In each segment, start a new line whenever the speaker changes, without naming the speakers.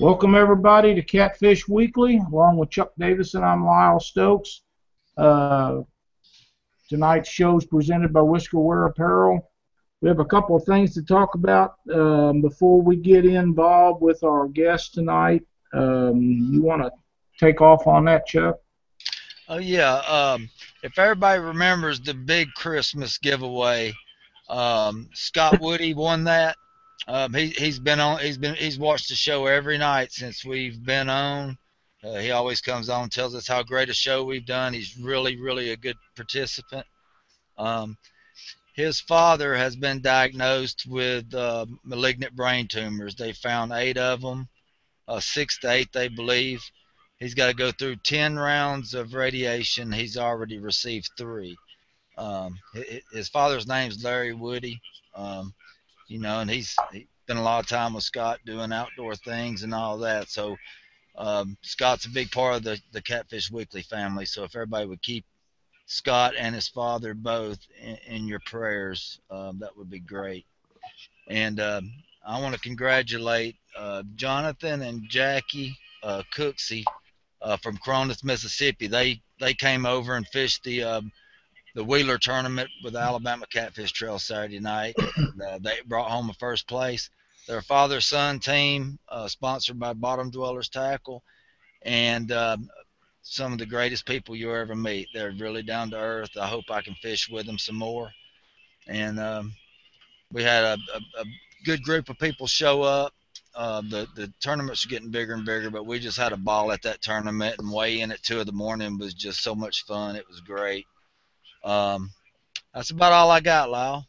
Welcome everybody to Catfish Weekly. Along with Chuck Davison, I'm Lyle Stokes. Uh, tonight's show is presented by Whisker Wear Apparel. We have a couple of things to talk about um, before we get involved with our guest tonight. Um, you want to take off on that, Chuck?
Oh yeah. Um, if everybody remembers the big Christmas giveaway, um, Scott Woody won that. Um, he he's been on. He's been he's watched the show every night since we've been on. Uh, he always comes on, tells us how great a show we've done. He's really really a good participant. Um, his father has been diagnosed with uh, malignant brain tumors. They found eight of them, uh, six to eight they believe. He's got to go through ten rounds of radiation. He's already received three. Um, his father's name's Larry Woody. Um, you know, and he's he spent a lot of time with Scott doing outdoor things and all that. So um, Scott's a big part of the the Catfish Weekly family. So if everybody would keep Scott and his father both in, in your prayers, um, that would be great. And um, I want to congratulate uh, Jonathan and Jackie uh, Cooksey uh, from Cronus, Mississippi. They they came over and fished the um, the Wheeler tournament with Alabama Catfish Trail Saturday night. Uh, they brought home a first place. Their father son team, uh, sponsored by Bottom Dwellers Tackle, and um, some of the greatest people you ever meet. They're really down to earth. I hope I can fish with them some more. And um, we had a, a, a, good group of people show up. Uh, the the tournaments getting bigger and bigger, but we just had a ball at that tournament and weigh in at two in the morning was just so much fun. It was great. Um, that's about all I got, Lyle.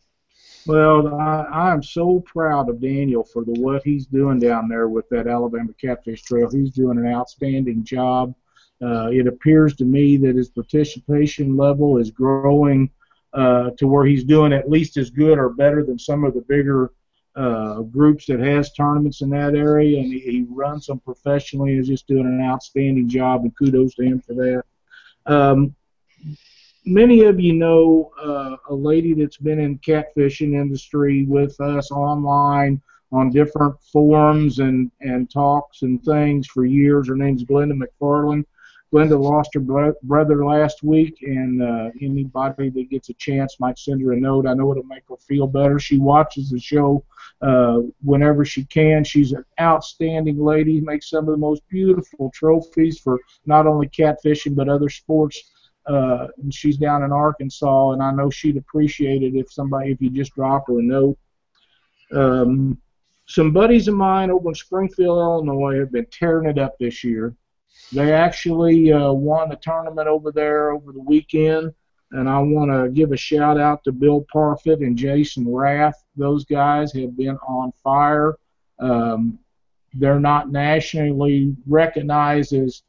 Well, I, I am so proud of Daniel for the what he's doing down there with that Alabama Catfish Trail. He's doing an outstanding job. Uh, it appears to me that his participation level is growing uh, to where he's doing at least as good or better than some of the bigger uh, groups that has tournaments in that area, and he, he runs them professionally. He's just doing an outstanding job, and kudos to him for that. Um, many of you know uh, a lady that's been in catfishing industry with us online on different forums and, and talks and things for years. Her name's Glenda McFarland. Glenda lost her bro- brother last week, and uh, anybody that gets a chance might send her a note. I know it'll make her feel better. She watches the show uh, whenever she can. She's an outstanding lady, makes some of the most beautiful trophies for not only catfishing but other sports uh, and she's down in Arkansas, and I know she'd appreciate it if somebody, if you just drop her a note. Um, some buddies of mine over in Springfield, Illinois, have been tearing it up this year. They actually uh, won a tournament over there over the weekend, and I want to give a shout out to Bill Parfit and Jason Rath. Those guys have been on fire. Um, they're not nationally recognized as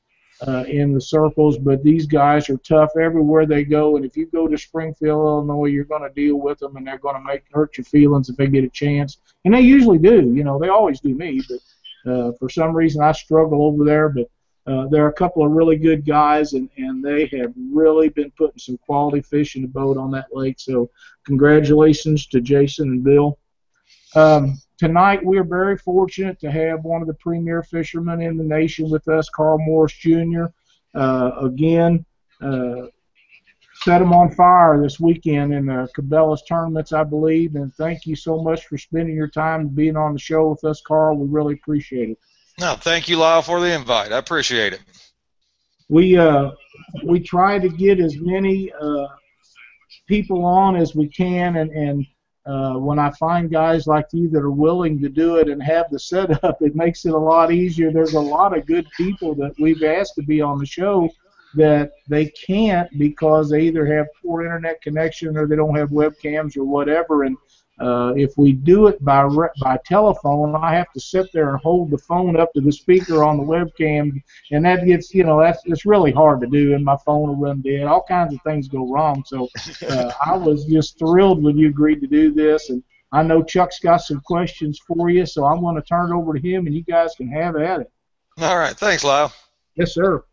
uh, in the circles, but these guys are tough everywhere they go. And if you go to Springfield, Illinois, you're going to deal with them, and they're going to make hurt your feelings if they get a chance. And they usually do. You know, they always do me, but uh, for some reason I struggle over there. But uh, there are a couple of really good guys, and and they have really been putting some quality fish in the boat on that lake. So congratulations to Jason and Bill. Um, tonight we are very fortunate to have one of the premier fishermen in the nation with us, Carl Morris Jr. Uh, again, uh, set him on fire this weekend in the Cabela's tournaments, I believe. And thank you so much for spending your time being on the show with us, Carl. We really appreciate it.
No, thank you, Lyle, for the invite. I appreciate it.
We uh, we try to get as many uh, people on as we can, and and uh, when I find guys like you that are willing to do it and have the setup, it makes it a lot easier. There's a lot of good people that we've asked to be on the show that they can't because they either have poor internet connection or they don't have webcams or whatever. And uh, if we do it by re- by telephone, I have to sit there and hold the phone up to the speaker on the webcam, and that gets you know that's it's really hard to do, and my phone will run dead. All kinds of things go wrong. So uh, I was just thrilled when you agreed to do this, and I know Chuck's got some questions for you, so I'm going to turn it over to him, and you guys can have at it.
All right, thanks, Lyle.
Yes, sir.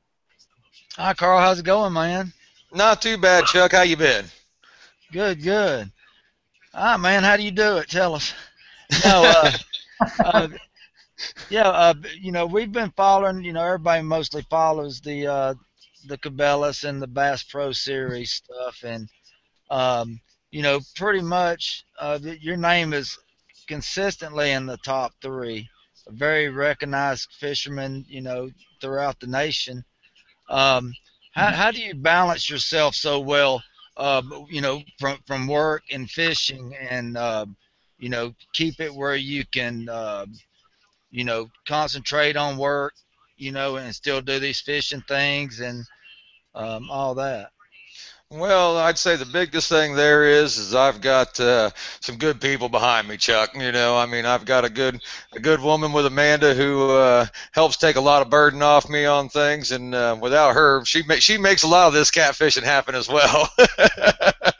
Hi, Carl. How's it going, man?
Not too bad, Chuck. How you been?
Good, good. Ah, man, how do you do it? Tell us. No, uh, uh, Yeah, uh, you know, we've been following. You know, everybody mostly follows the uh, the Cabela's and the Bass Pro Series stuff, and um, you know, pretty much uh, your name is consistently in the top three. A very recognized fisherman, you know, throughout the nation. Um, how, how do you balance yourself so well, uh, you know, from from work and fishing, and uh, you know, keep it where you can, uh, you know, concentrate on work, you know, and still do these fishing things and um, all that.
Well, I'd say the biggest thing there is is I've got uh, some good people behind me, Chuck. You know, I mean, I've got a good a good woman with Amanda who uh, helps take a lot of burden off me on things, and uh, without her, she ma- she makes a lot of this catfishing happen as well.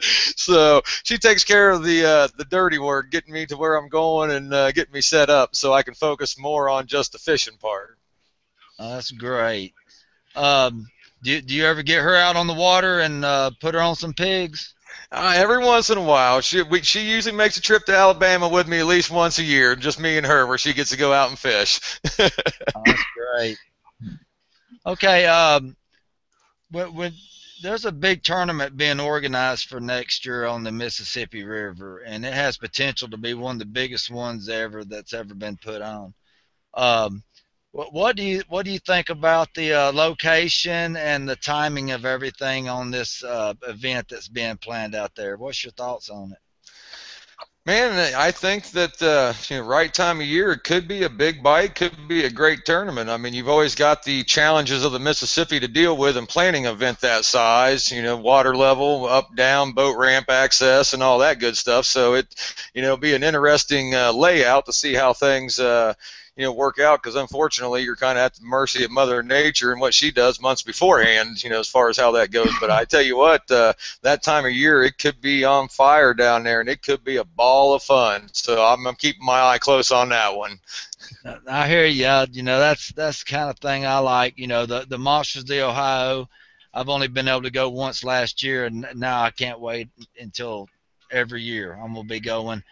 so she takes care of the uh, the dirty work, getting me to where I'm going and uh, getting me set up so I can focus more on just the fishing part.
Oh, that's great. Um, do you, do you ever get her out on the water and uh, put her on some pigs?
Uh, every once in a while, she we, she usually makes a trip to Alabama with me at least once a year, just me and her, where she gets to go out and fish.
oh, that's great. Okay, um, when, when there's a big tournament being organized for next year on the Mississippi River, and it has potential to be one of the biggest ones ever that's ever been put on. Um, what, what do you what do you think about the uh, location and the timing of everything on this uh, event that's being planned out there? What's your thoughts on it?
Man, I think that uh, you know, right time of year it could be a big bite, could be a great tournament. I mean, you've always got the challenges of the Mississippi to deal with in planning an event that size. You know, water level, up, down, boat ramp access, and all that good stuff. So it, you know, be an interesting uh, layout to see how things. Uh, you know work out because unfortunately you're kind of at the mercy of Mother Nature and what she does months beforehand. You know as far as how that goes. But I tell you what, uh, that time of year it could be on fire down there and it could be a ball of fun. So I'm, I'm keeping my eye close on that one.
I hear you. You know that's that's the kind of thing I like. You know the the Monsters of the Ohio. I've only been able to go once last year, and now I can't wait until every year I'm gonna be going.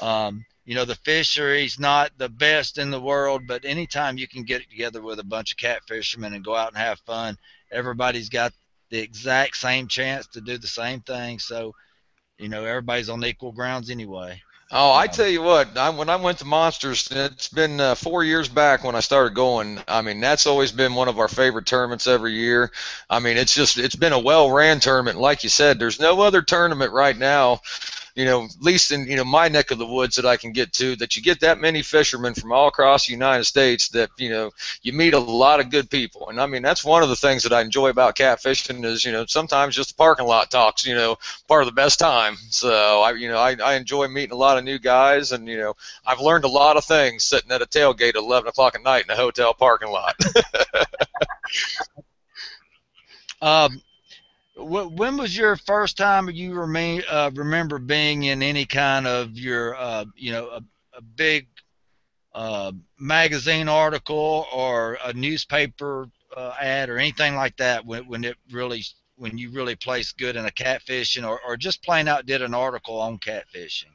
Um, you know the fishery's not the best in the world but anytime you can get together with a bunch of cat fishermen and go out and have fun everybody's got the exact same chance to do the same thing so you know everybody's on equal grounds anyway
Oh, I tell you what, I, when I went to Monsters, it's been uh, four years back when I started going. I mean, that's always been one of our favorite tournaments every year. I mean, it's just it's been a well-ran tournament. Like you said, there's no other tournament right now you know, at least in you know my neck of the woods that I can get to, that you get that many fishermen from all across the United States that you know you meet a lot of good people, and I mean that's one of the things that I enjoy about catfishing is you know sometimes just the parking lot talks, you know, part of the best time. So I you know I, I enjoy meeting a lot of new guys, and you know I've learned a lot of things sitting at a tailgate at 11 o'clock at night in a hotel parking lot.
um, when was your first time you remain, uh, remember being in any kind of your, uh, you know, a, a big uh, magazine article or a newspaper uh, ad or anything like that when, when it really when you really placed good in a catfishing or, or just plain out did an article on catfishing?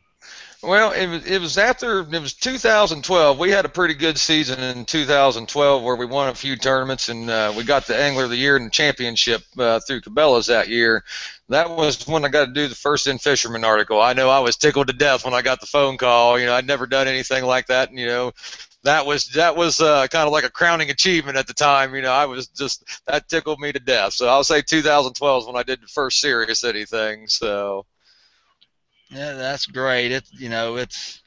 Well, it was, it was after it was 2012. We had a pretty good season in 2012 where we won a few tournaments and uh, we got the Angler of the Year and the championship uh, through Cabela's that year. That was when I got to do the first In-Fisherman article. I know I was tickled to death when I got the phone call. You know, I'd never done anything like that. And, you know, that was that was uh, kind of like a crowning achievement at the time. You know, I was just that tickled me to death. So I'll say 2012 is when I did the first serious anything. So.
Yeah, that's great. It's you know it's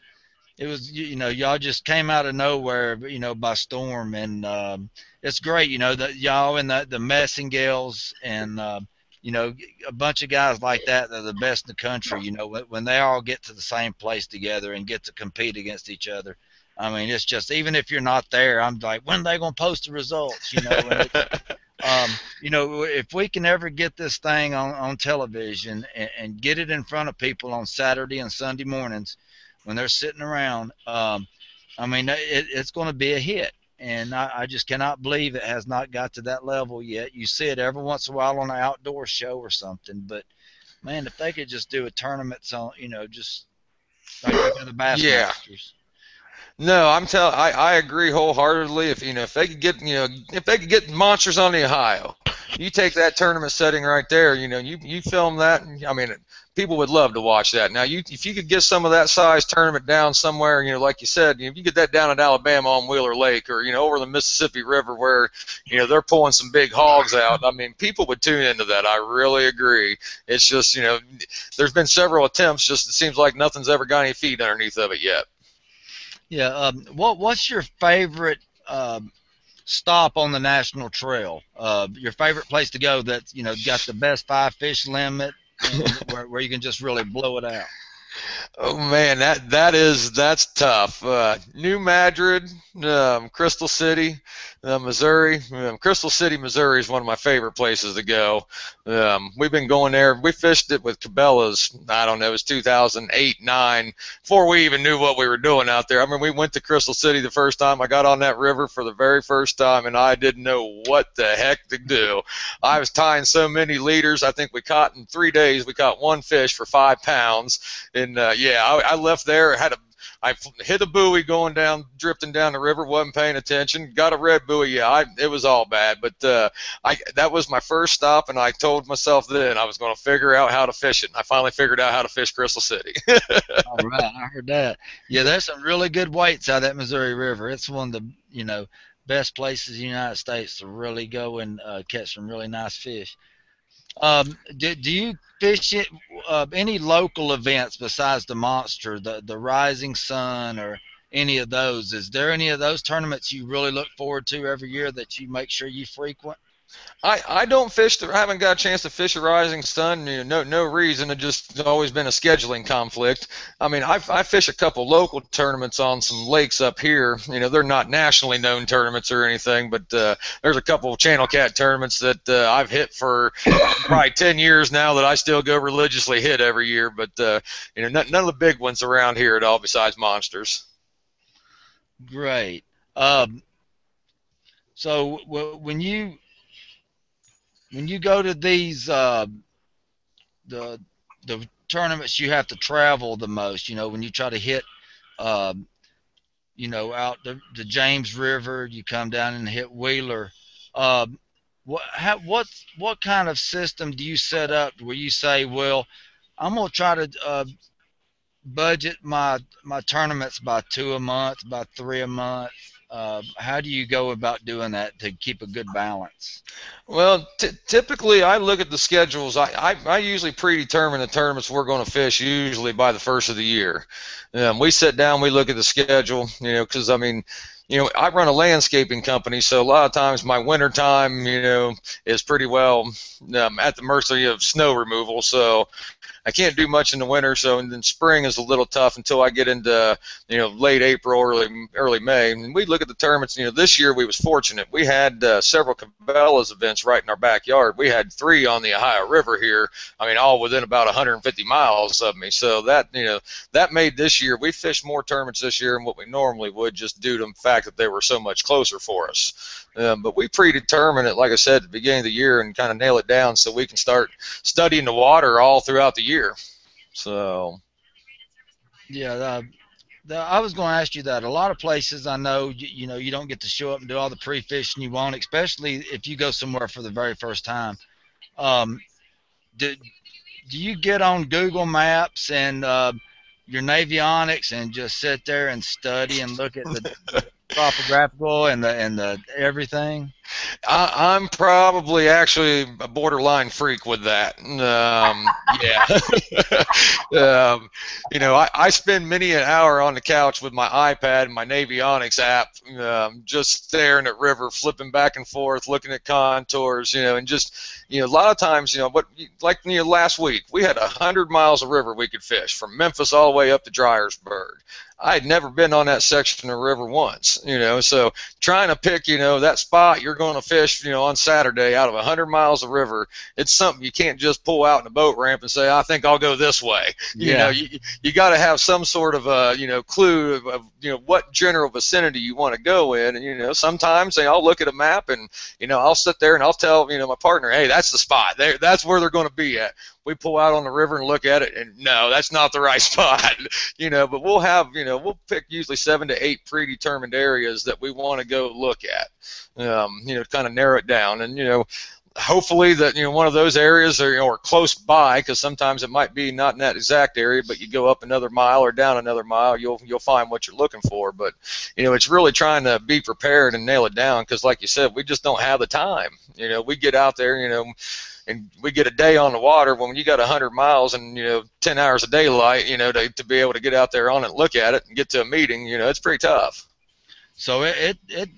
it was you know y'all just came out of nowhere you know by storm and um, it's great you know that y'all and the the Messingales and uh, you know a bunch of guys like that that are the best in the country you know when, when they all get to the same place together and get to compete against each other I mean it's just even if you're not there I'm like when are they gonna post the results you know um, you know, if we can ever get this thing on, on television and, and get it in front of people on Saturday and Sunday mornings when they're sitting around, um, I mean, it, it's going to be a hit. And I, I just cannot believe it has not got to that level yet. You see it every once in a while on an outdoor show or something, but man, if they could just do a tournament on, you know, just like the Bassmasters.
Yeah. No, I'm tell I, I agree wholeheartedly. If you know if they could get you know if they could get monsters on the Ohio, you take that tournament setting right there. You know you you film that. I mean people would love to watch that. Now, you if you could get some of that size tournament down somewhere, you know, like you said, if you get that down in Alabama on Wheeler Lake, or you know, over the Mississippi River where you know they're pulling some big hogs out. I mean, people would tune into that. I really agree. It's just you know, there's been several attempts. Just it seems like nothing's ever got any feet underneath of it yet.
Yeah. Um, what What's your favorite? Um, stop on the national trail. Uh, your favorite place to go that's you know got the best five fish limit where, where you can just really blow it out.
Oh man, that that is that's tough. Uh, New Madrid, um, Crystal City, uh, Missouri. Um, Crystal City, Missouri is one of my favorite places to go. Um, we've been going there. We fished it with Cabela's. I don't know. It was 2008, nine, before we even knew what we were doing out there. I mean, we went to Crystal City the first time. I got on that river for the very first time, and I didn't know what the heck to do. I was tying so many leaders. I think we caught in three days. We caught one fish for five pounds, uh, yeah, I, I left there. Had a I hit a buoy going down, drifting down the river, wasn't paying attention. Got a red buoy, yeah, I, it was all bad. But uh, I that was my first stop, and I told myself then I was going to figure out how to fish it. And I finally figured out how to fish Crystal City.
all right, I heard that. Yeah, there's some really good weights out that Missouri River. It's one of the you know best places in the United States to really go and uh, catch some really nice fish. Um, do, do you fish it uh, any local events besides the monster, the the Rising Sun, or any of those? Is there any of those tournaments you really look forward to every year that you make sure you frequent?
I, I don't fish. The, I haven't got a chance to fish a rising sun. You know, no no reason. It just always been a scheduling conflict. I mean, I, I fish a couple local tournaments on some lakes up here. You know, they're not nationally known tournaments or anything, but uh, there's a couple channel cat tournaments that uh, I've hit for probably ten years now that I still go religiously hit every year. But uh, you know, none, none of the big ones around here at all besides monsters.
Great. Um, so w- when you when you go to these uh, the the tournaments you have to travel the most you know when you try to hit uh, you know out the, the James River you come down and hit Wheeler uh, what how, what what kind of system do you set up where you say well I'm gonna try to uh, budget my my tournaments by two a month by three a month uh, how do you go about doing that to keep a good balance?
Well, typically I look at the schedules. I, I, I usually predetermine the tournaments we're going to fish usually by the first of the year. Um, we sit down, we look at the schedule, you know, because I mean, you know, I run a landscaping company, so a lot of times my winter time, you know, is pretty well um, at the mercy of snow removal. So I can't do much in the winter, so and then spring is a little tough until I get into you know late April, early early May. And we look at the tournaments. You know, this year we was fortunate. We had uh, several Cabela's events right in our backyard. We had three on the Ohio River here. I mean, all within about 150 miles of me. So that you know that made this year we fished more tournaments this year than what we normally would, just due to the fact that they were so much closer for us. Um, but we predetermine it, like I said, at the beginning of the year and kind of nail it down so we can start studying the water all throughout the year. So.
Yeah, the, the, I was going to ask you that. A lot of places I know, you, you know, you don't get to show up and do all the pre-fishing you want, especially if you go somewhere for the very first time. Um, do, do you get on Google Maps and uh, your Navionics and just sit there and study and look at the topographical and the and the everything?
I, am probably actually a borderline freak with that. Um, yeah. um, you know, I, I spend many an hour on the couch with my iPad and my Navionics app, um, just staring at river, flipping back and forth, looking at contours, you know, and just, you know, a lot of times, you know, what like you know, last week we had a hundred miles of river we could fish from Memphis all the way up to Dyersburg. I had never been on that section of river once, you know, so trying to pick, you know, that spot you're going to fish, you know, on Saturday out of 100 miles of river, it's something you can't just pull out in a boat ramp and say, I think I'll go this way. Yeah. You know, you, you got to have some sort of a, you know, clue of, of, you know, what general vicinity you want to go in. And, you know, sometimes you know, I'll look at a map and, you know, I'll sit there and I'll tell, you know, my partner, hey, that's the spot. There, that's where they're going to be at we pull out on the river and look at it, and no, that's not the right spot, you know. But we'll have, you know, we'll pick usually seven to eight predetermined areas that we want to go look at, um, you know, kind of narrow it down, and you know, hopefully that you know one of those areas are, you know, are close by because sometimes it might be not in that exact area but you go up another mile or down another mile you'll you'll find what you're looking for but you know it's really trying to be prepared and nail it down because like you said we just don't have the time you know we get out there you know and we get a day on the water when you got 100 miles and you know 10 hours of daylight you know to, to be able to get out there on it look at it and get to a meeting you know it's pretty tough
so it, it, it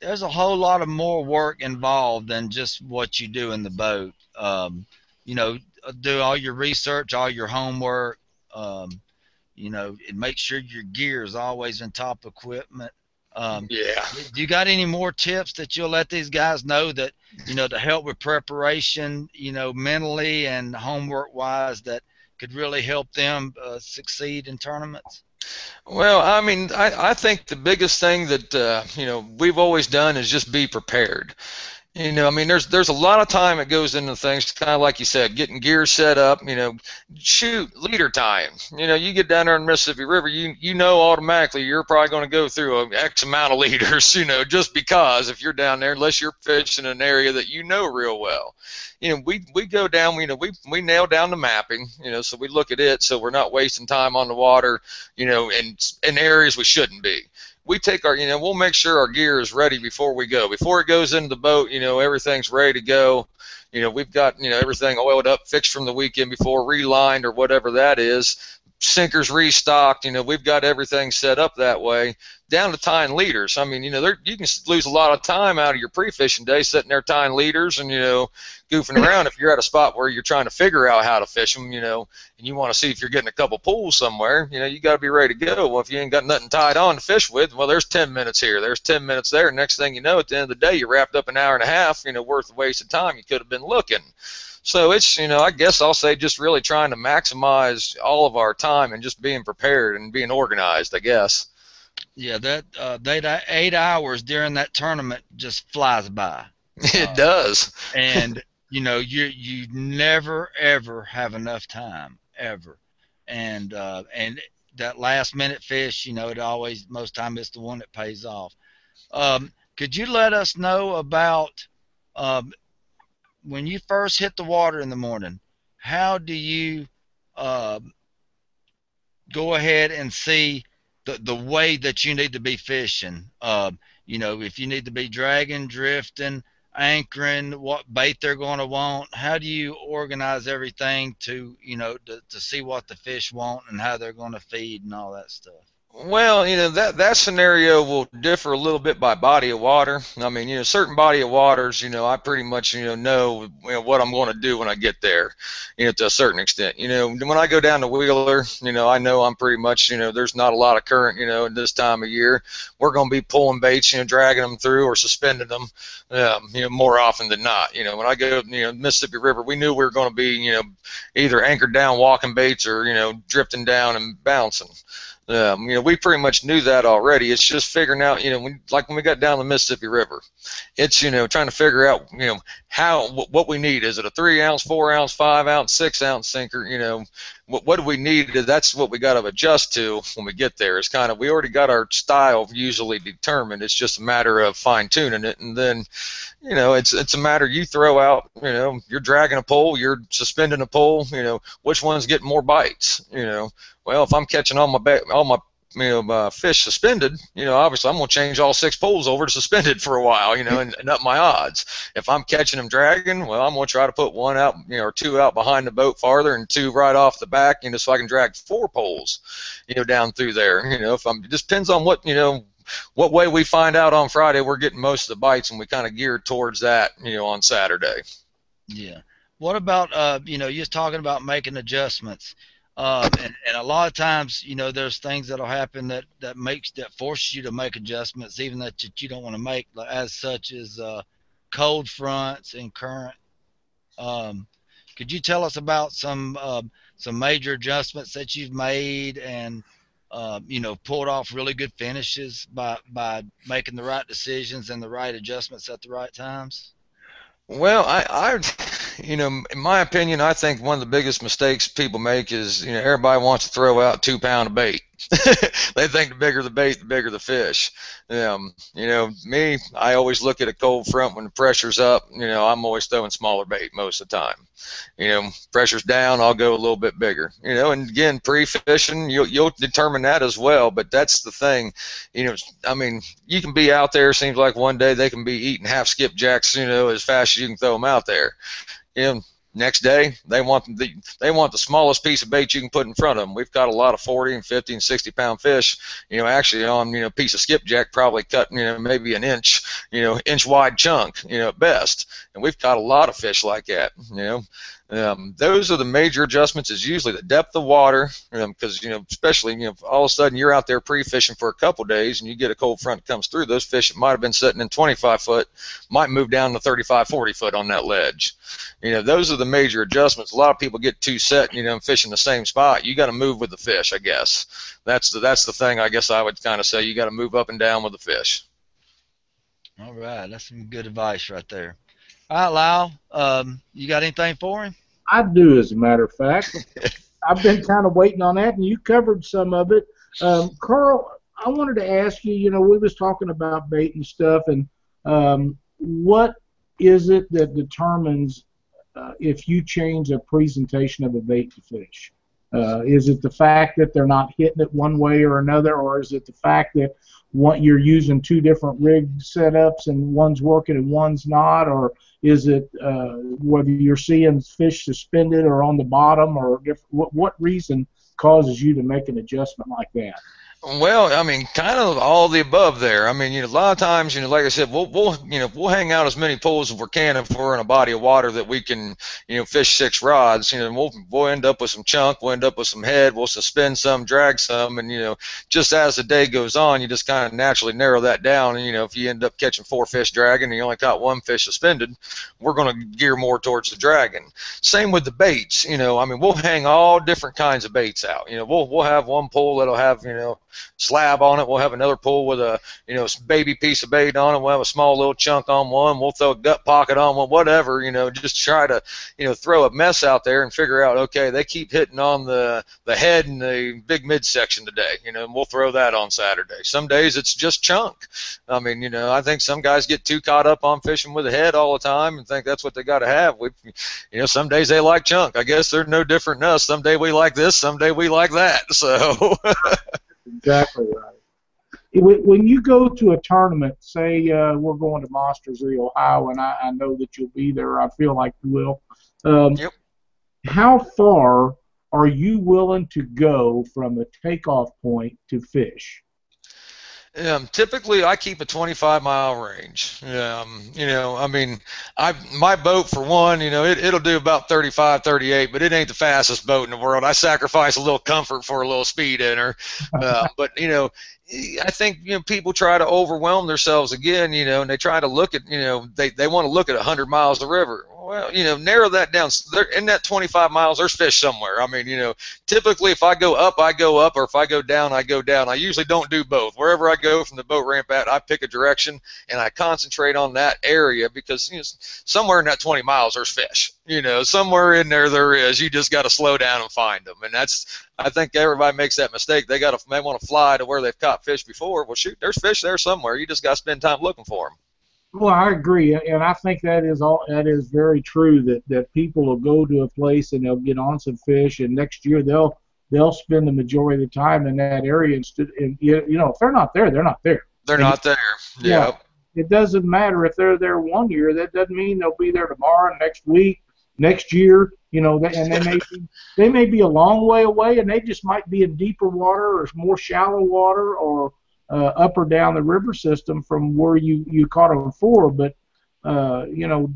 there's a whole lot of more work involved than just what you do in the boat. Um, you know, do all your research, all your homework. Um, you know, make sure your gear is always in top equipment. Um,
yeah.
Do you got any more tips that you'll let these guys know that you know to help with preparation, you know, mentally and homework wise that could really help them uh, succeed in tournaments?
Well, I mean, I, I think the biggest thing that uh, you know we've always done is just be prepared. You know, I mean, there's there's a lot of time that goes into things, kind of like you said, getting gear set up. You know, shoot leader time. You know, you get down there in Mississippi River, you you know automatically you're probably going to go through a X amount of leaders. You know, just because if you're down there, unless you're fishing in an area that you know real well. You know, we we go down. You know, we we nail down the mapping. You know, so we look at it, so we're not wasting time on the water. You know, in in areas we shouldn't be we take our, you know, we'll make sure our gear is ready before we go. Before it goes into the boat, you know, everything's ready to go. You know, we've got, you know, everything oiled up, fixed from the weekend before, relined or whatever that is. Sinkers restocked. You know, we've got everything set up that way down to tying leaders. I mean, you know, there you can lose a lot of time out of your pre-fishing day sitting there tying leaders and you know goofing around. If you're at a spot where you're trying to figure out how to fish them, you know, and you want to see if you're getting a couple pools somewhere, you know, you got to be ready to go. Well, if you ain't got nothing tied on to fish with, well, there's 10 minutes here, there's 10 minutes there. Next thing you know, at the end of the day, you wrapped up an hour and a half, you know, worth of wasted time. You could have been looking. So it's, you know, I guess I'll say just really trying to maximize all of our time and just being prepared and being organized, I guess.
Yeah, that uh, that eight hours during that tournament just flies by.
It uh, does.
and you know, you you never ever have enough time ever, and uh, and that last minute fish, you know, it always most time it's the one that pays off. Um, could you let us know about um, when you first hit the water in the morning? How do you uh, go ahead and see the the way that you need to be fishing. Uh, you know, if you need to be dragging, drifting, anchoring, what bait they're going to want. How do you organize everything to you know to, to see what the fish want and how they're going to feed and all that stuff?
Well, you know that that scenario will differ a little bit by body of water. I mean, you know, certain body of waters, you know, I pretty much you know know, you know what I'm going to do when I get there, you know, to a certain extent. You know, when I go down to Wheeler, you know, I know I'm pretty much, you know, there's not a lot of current, you know, at this time of year. We're going to be pulling baits, you know, dragging them through or suspending them, um, you know, more often than not. You know, when I go, you know, Mississippi River, we knew we were going to be, you know, either anchored down walking baits or you know drifting down and bouncing. Um, you know, we pretty much knew that already. It's just figuring out, you know, when, like when we got down the Mississippi River, it's you know trying to figure out, you know, how what we need. Is it a three ounce, four ounce, five ounce, six ounce sinker? You know, what what do we need? That's what we got to adjust to when we get there. It's kind of we already got our style usually determined. It's just a matter of fine tuning it, and then, you know, it's it's a matter you throw out. You know, you're dragging a pole, you're suspending a pole. You know, which one's getting more bites? You know well, if I'm catching all my ba- all my you know fish suspended, you know, obviously I'm gonna change all six poles over to suspended for a while, you know, and, and up my odds. If I'm catching them dragging, well, I'm gonna try to put one out, you know, or two out behind the boat farther, and two right off the back, you know, so I can drag four poles, you know, down through there. You know, if I'm it just depends on what you know what way we find out on Friday, we're getting most of the bites, and we kind of gear towards that, you know, on Saturday.
Yeah. What about uh, you know, you're talking about making adjustments. Um, and, and a lot of times, you know, there's things that'll happen that that makes that forces you to make adjustments, even that you don't want to make, as such as uh, cold fronts and current. Um, could you tell us about some uh, some major adjustments that you've made and uh, you know pulled off really good finishes by by making the right decisions and the right adjustments at the right times?
Well, I, I you know, in my opinion, I think one of the biggest mistakes people make is, you know, everybody wants to throw out two pound of bait. they think the bigger the bait, the bigger the fish. Um, you know, me, I always look at a cold front when the pressure's up. You know, I'm always throwing smaller bait most of the time. You know, pressure's down, I'll go a little bit bigger. You know, and again, pre-fishing, you'll you'll determine that as well. But that's the thing. You know, I mean, you can be out there. Seems like one day they can be eating half skipjacks. You know, as fast as you can throw them out there. You know, Next day, they want the they want the smallest piece of bait you can put in front of them. We've got a lot of 40 and 50 and 60 pound fish. You know, actually on you know a piece of skipjack probably cut you know maybe an inch you know inch wide chunk you know at best. And we've got a lot of fish like that. You know, um, those are the major adjustments. Is usually the depth of water, because um, you know, especially you know, all of a sudden you're out there pre-fishing for a couple days, and you get a cold front comes through. Those fish that might have been sitting in 25 foot might move down to 35, 40 foot on that ledge. You know, those are the major adjustments. A lot of people get too set, you know, and fish in the same spot. You got to move with the fish, I guess. That's the that's the thing. I guess I would kind of say you got to move up and down with the fish.
All right, that's some good advice right there. All right, Lyle, um, you got anything for him?
I do, as a matter of fact. I've been kind of waiting on that, and you covered some of it. Um, Carl, I wanted to ask you. You know, we was talking about bait and stuff, and um, what is it that determines uh, if you change a presentation of a bait to fish? Uh, is it the fact that they're not hitting it one way or another, or is it the fact that one, you're using two different rig setups and one's working and one's not, or is it uh, whether you're seeing fish suspended or on the bottom, or what, what reason causes you to make an adjustment like that?
Well, I mean, kind of all the above there. I mean, you know, a lot of times, you know, like I said, we'll, we'll, you know, we'll hang out as many poles as we can if we're in a body of water that we can, you know, fish six rods. You know, we'll, we'll end up with some chunk, we'll end up with some head, we'll suspend some, drag some, and you know, just as the day goes on, you just kind of naturally narrow that down. And you know, if you end up catching four fish dragging and you only caught one fish suspended, we're going to gear more towards the dragon. Same with the baits. You know, I mean, we'll hang all different kinds of baits out. You know, we'll we'll have one pole that'll have, you know slab on it. We'll have another pool with a you know baby piece of bait on it. We'll have a small little chunk on one. We'll throw a gut pocket on one. Whatever you know, just try to you know throw a mess out there and figure out okay they keep hitting on the the head and the big midsection today. You know, and we'll throw that on Saturday. Some days it's just chunk. I mean, you know, I think some guys get too caught up on fishing with a head all the time and think that's what they got to have. We, you know, some days they like chunk. I guess they're no different than us. Some day we like this. Some day we like that. So.
exactly right. When you go to a tournament, say uh, we're going to Monsters of Ohio, and I, I, know that you'll be there. I feel like you will. Um,
yep.
How far are you willing to go from a takeoff point to fish?
Um, typically, I keep a 25 mile range. Um, you know, I mean, I my boat for one, you know, it, it'll do about 35, 38, but it ain't the fastest boat in the world. I sacrifice a little comfort for a little speed in her. Uh, but you know, I think you know people try to overwhelm themselves again, you know, and they try to look at, you know, they they want to look at 100 miles of river. Well, you know, narrow that down. There, in that 25 miles, there's fish somewhere. I mean, you know, typically if I go up, I go up, or if I go down, I go down. I usually don't do both. Wherever I go from the boat ramp at, I pick a direction and I concentrate on that area because you know, somewhere in that 20 miles, there's fish. You know, somewhere in there there is. You just got to slow down and find them, and that's. I think everybody makes that mistake. They got to they want to fly to where they've caught fish before. Well, shoot, there's fish there somewhere. You just got to spend time looking for them.
Well, I agree, and I think that is all. That is very true. That that people will go to a place and they'll get on some fish, and next year they'll they'll spend the majority of the time in that area. Instead, and you, know, if they're not there, they're not there.
They're and not there. Yeah. Yep.
It doesn't matter if they're there one year. That doesn't mean they'll be there tomorrow, next week, next year. You know, and they may be, they may be a long way away, and they just might be in deeper water or more shallow water or uh, up or down the river system from where you you caught them before. But uh, you know,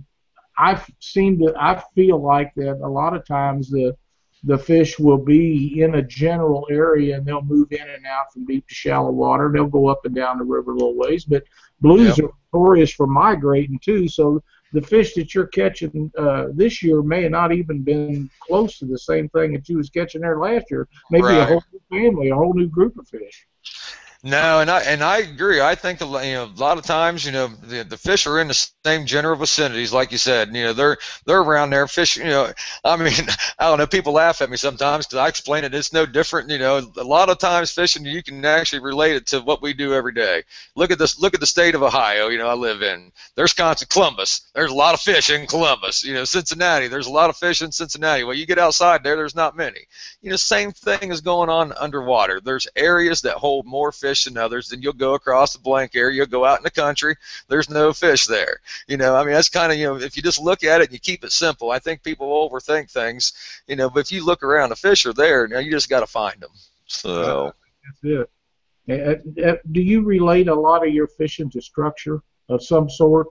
I've seen that. I feel like that a lot of times the the fish will be in a general area and they'll move in and out from deep to shallow water. They'll go up and down the river a little ways, but blues yep. are notorious for migrating too. So the fish that you're catching uh, this year may not even been close to the same thing that you was catching there last year. Maybe right. a whole new family, a whole new group of fish.
No, and I and I agree. I think you know a lot of times you know the, the fish are in the same general vicinities, like you said. You know they're they're around there fishing. You know, I mean I don't know. People laugh at me sometimes because I explain it. It's no different. You know, a lot of times fishing you can actually relate it to what we do every day. Look at this. Look at the state of Ohio. You know, I live in. There's constant Columbus. There's a lot of fish in Columbus. You know, Cincinnati. There's a lot of fish in Cincinnati. Well, you get outside there, there's not many. You know, same thing is going on underwater. There's areas that hold more fish than others. Then you'll go across the blank area. You'll go out in the country. There's no fish there. You know, I mean, that's kind of you know, if you just look at it and you keep it simple. I think people overthink things. You know, but if you look around, the fish are there. Now you just got to find them. So
That's it. Do you relate a lot of your fishing to structure of some sort?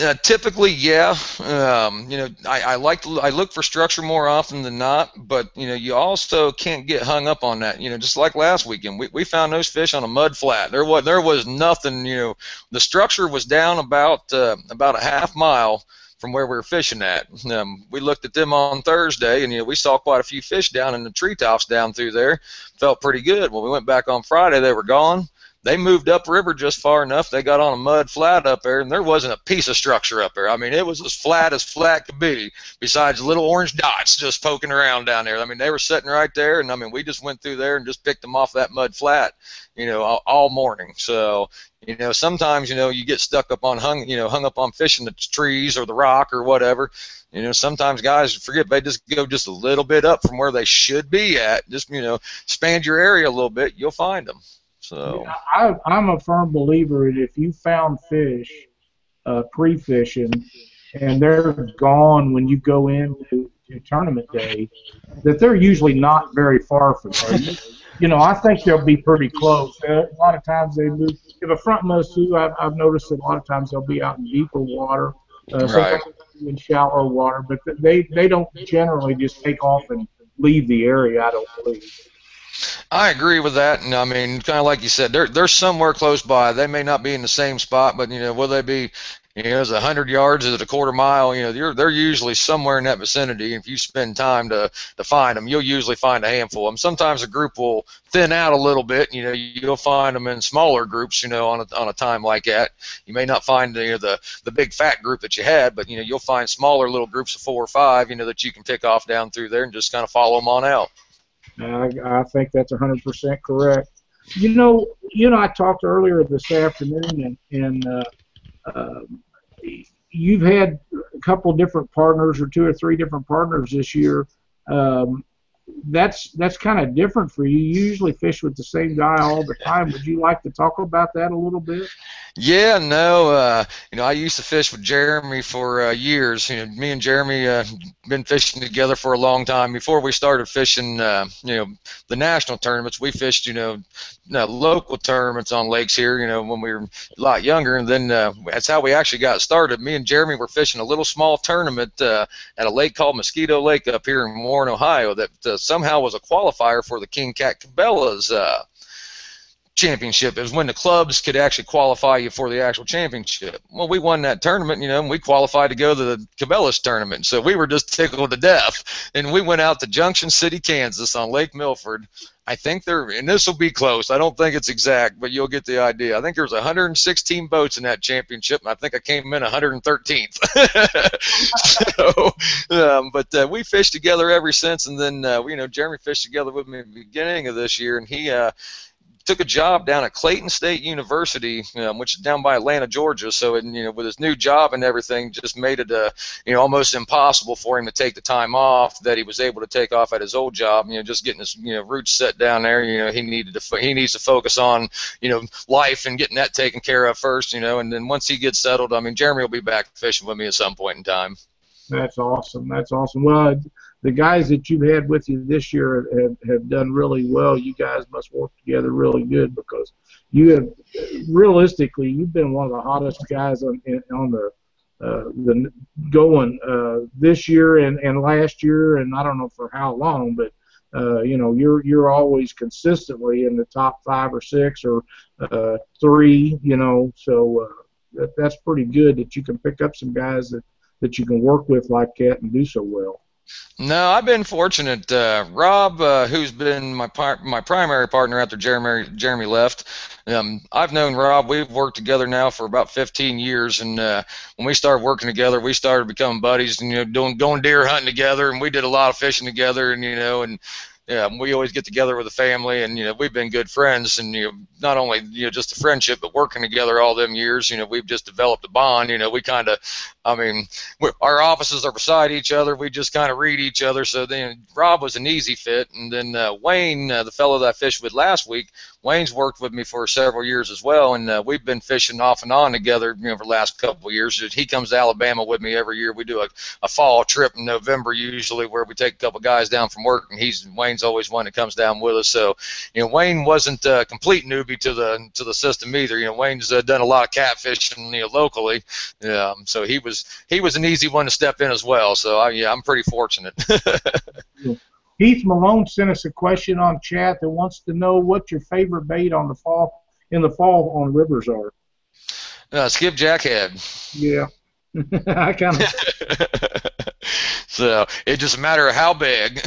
Uh, typically, yeah. Um, you know, I, I like to I look for structure more often than not, but you know, you also can't get hung up on that. You know, just like last weekend, we, we found those fish on a mud flat. There was there was nothing. You know, the structure was down about uh, about a half mile from where we were fishing at. Um, we looked at them on Thursday, and you know, we saw quite a few fish down in the treetops down through there. Felt pretty good. When we went back on Friday, they were gone they moved upriver just far enough. They got on a mud flat up there, and there wasn't a piece of structure up there. I mean, it was as flat as flat could be, besides little orange dots just poking around down there. I mean, they were sitting right there, and I mean, we just went through there and just picked them off that mud flat, you know, all, all morning. So, you know, sometimes you know you get stuck up on hung, you know, hung up on fishing the trees or the rock or whatever. You know, sometimes guys forget they just go just a little bit up from where they should be at. Just you know, expand your area a little bit, you'll find them. So
I, I'm a firm believer that if you found fish uh, pre-fishing and they're gone when you go into to tournament day, that they're usually not very far from you. You know, I think they'll be pretty close. Uh, a lot of times they move. If a front most too, I've, I've noticed that a lot of times they'll be out in deeper water, uh,
Right.
in shallow water, but they they don't generally just take off and leave the area. I don't believe.
I agree with that, and I mean, kind of like you said, they're they're somewhere close by. They may not be in the same spot, but you know, will they be? You know, is a hundred yards? Is it a quarter mile? You know, they're they're usually somewhere in that vicinity. If you spend time to to find them, you'll usually find a handful of them. Sometimes a group will thin out a little bit. You know, you'll find them in smaller groups. You know, on a on a time like that, you may not find you know, the the big fat group that you had, but you know, you'll find smaller little groups of four or five. You know, that you can pick off down through there and just kind of follow them on out.
I, I think that's 100% correct. You know, you know, I talked earlier this afternoon, and, and uh, uh, you've had a couple different partners, or two or three different partners this year. Um, that's that's kind of different for you. You usually fish with the same guy all the time. Would you like to talk about that a little bit?
Yeah, no, uh, you know, I used to fish with Jeremy for uh, years. You know, me and Jeremy uh, been fishing together for a long time. Before we started fishing, uh, you know, the national tournaments, we fished, you know, uh, local tournaments on lakes here. You know, when we were a lot younger, and then uh, that's how we actually got started. Me and Jeremy were fishing a little small tournament uh, at a lake called Mosquito Lake up here in Warren, Ohio, that uh, somehow was a qualifier for the King Kat Cabela's. Uh, championship. It was when the clubs could actually qualify you for the actual championship. Well, we won that tournament, you know, and we qualified to go to the Cabela's tournament. So we were just tickled to death. And we went out to Junction City, Kansas on Lake Milford. I think there, and this will be close. I don't think it's exact, but you'll get the idea. I think there was 116 boats in that championship, and I think I came in 113th. so, um, but uh, we fished together ever since, and then uh, you know Jeremy fished together with me at the beginning of this year, and he uh, took a job down at Clayton State University, um, which is down by Atlanta, Georgia. So, it, you know, with his new job and everything, just made it, uh, you know, almost impossible for him to take the time off that he was able to take off at his old job. You know, just getting his, you know, roots set down there. You know, he needed to, he needs to focus on, you know, life and getting that taken care of first. You know, and then once he gets settled, I mean, Jeremy will be back fishing with me at some point in time.
That's awesome. That's awesome. Well, the guys that you've had with you this year have, have done really well. You guys must work together really good because you have, realistically, you've been one of the hottest guys on on the uh, the going uh, this year and, and last year, and I don't know for how long, but uh, you know you're you're always consistently in the top five or six or uh, three. You know, so uh, that, that's pretty good that you can pick up some guys that that you can work with like that and do so well.
No, I've been fortunate. Uh, Rob, uh, who's been my par- my primary partner after Jeremy Jeremy left, um, I've known Rob. We've worked together now for about 15 years, and uh, when we started working together, we started becoming buddies, and you know, doing going deer hunting together, and we did a lot of fishing together, and you know, and yeah, we always get together with the family, and you know we've been good friends, and you know not only you know just a friendship, but working together all them years, you know we've just developed a bond. You know we kind of, I mean, our offices are beside each other. We just kind of read each other. So then Rob was an easy fit, and then uh, Wayne, uh, the fellow that I fished with last week, Wayne's worked with me for several years as well, and uh, we've been fishing off and on together, you know, for the last couple of years. He comes to Alabama with me every year. We do a, a fall trip in November usually, where we take a couple guys down from work, and he's Wayne's always one that comes down with us. So, you know, Wayne wasn't a complete newbie to the to the system either. You know, Wayne's uh, done a lot of catfishing, you know, locally, um, so he was he was an easy one to step in as well. So, I, yeah, I'm pretty fortunate.
Heath Malone sent us a question on chat that wants to know what your favorite bait on the fall in the fall on rivers are.
Uh, skipjack head.
Yeah, I kind of.
so it just a matter of how big.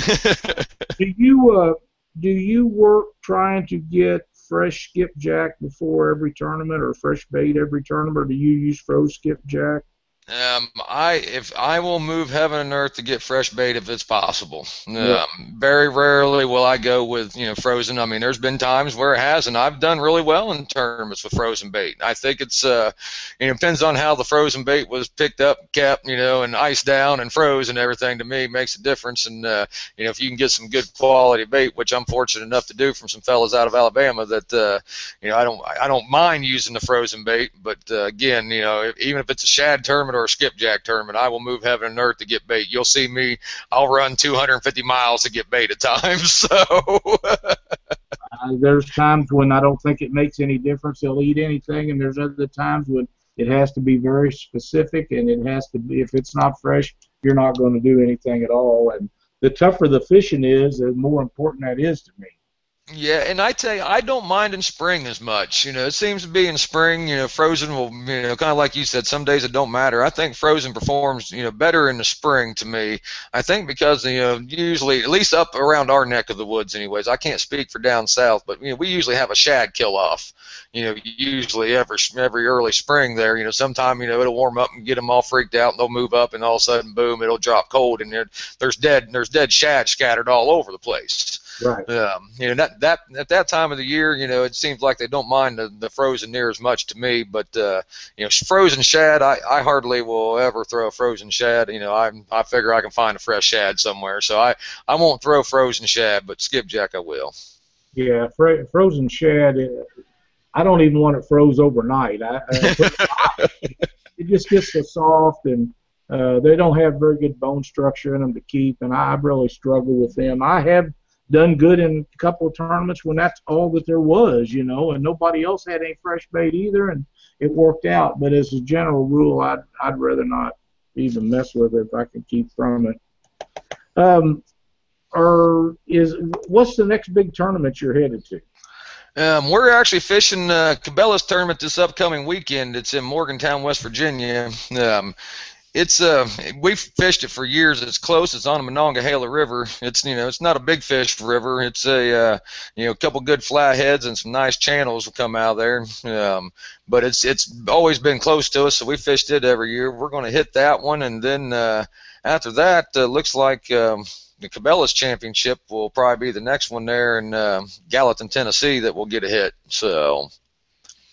do you uh, do you work trying to get fresh skipjack before every tournament, or fresh bait every tournament, or do you use froze skipjack?
Um, I if I will move heaven and earth to get fresh bait if it's possible. Yeah. Um, very rarely will I go with you know frozen. I mean, there's been times where it has, and I've done really well in tournaments with frozen bait. I think it's uh, you know, it depends on how the frozen bait was picked up, kept, you know, and iced down and froze and everything. To me, makes a difference. And uh, you know, if you can get some good quality bait, which I'm fortunate enough to do from some fellas out of Alabama, that uh, you know, I don't I don't mind using the frozen bait. But uh, again, you know, even if it's a shad tournament tournament or a skipjack tournament, I will move heaven and earth to get bait. You'll see me. I'll run 250 miles to get bait at times. So. uh,
there's times when I don't think it makes any difference. They'll eat anything, and there's other times when it has to be very specific, and it has to be. If it's not fresh, you're not going to do anything at all. And the tougher the fishing is, the more important that is to me.
Yeah, and I tell you, I don't mind in spring as much. You know, it seems to be in spring. You know, frozen will, you know, kind of like you said, some days it don't matter. I think frozen performs, you know, better in the spring to me. I think because you know, usually at least up around our neck of the woods, anyways. I can't speak for down south, but you know, we usually have a shad kill off. You know, usually every every early spring there. You know, sometime you know it'll warm up and get them all freaked out, and they'll move up, and all of a sudden, boom, it'll drop cold, and there, there's dead there's dead shad scattered all over the place.
Right.
Um, you know that that at that time of the year, you know, it seems like they don't mind the, the frozen near as much to me. But uh, you know, frozen shad, I, I hardly will ever throw a frozen shad. You know, I I figure I can find a fresh shad somewhere, so I I won't throw frozen shad, but skipjack I will.
Yeah, fr- frozen shad. I don't even want it froze overnight. I, I it just gets so soft and. Uh, they don't have very good bone structure in them to keep, and I really struggle with them. I have done good in a couple of tournaments when that's all that there was, you know, and nobody else had any fresh bait either, and it worked out. But as a general rule, I'd I'd rather not even mess with it if I can keep from it. Um, or is what's the next big tournament you're headed to?
Um, we're actually fishing uh, Cabela's tournament this upcoming weekend. It's in Morgantown, West Virginia. Um, it's uh we've fished it for years. It's close. It's on the Monongahela River. It's you know it's not a big fish river. It's a uh, you know a couple good flatheads and some nice channels will come out there. Um, but it's it's always been close to us, so we fished it every year. We're going to hit that one, and then uh, after that, uh, looks like. Um, the Cabela's Championship will probably be the next one there in uh, Gallatin, Tennessee, that will get a hit. So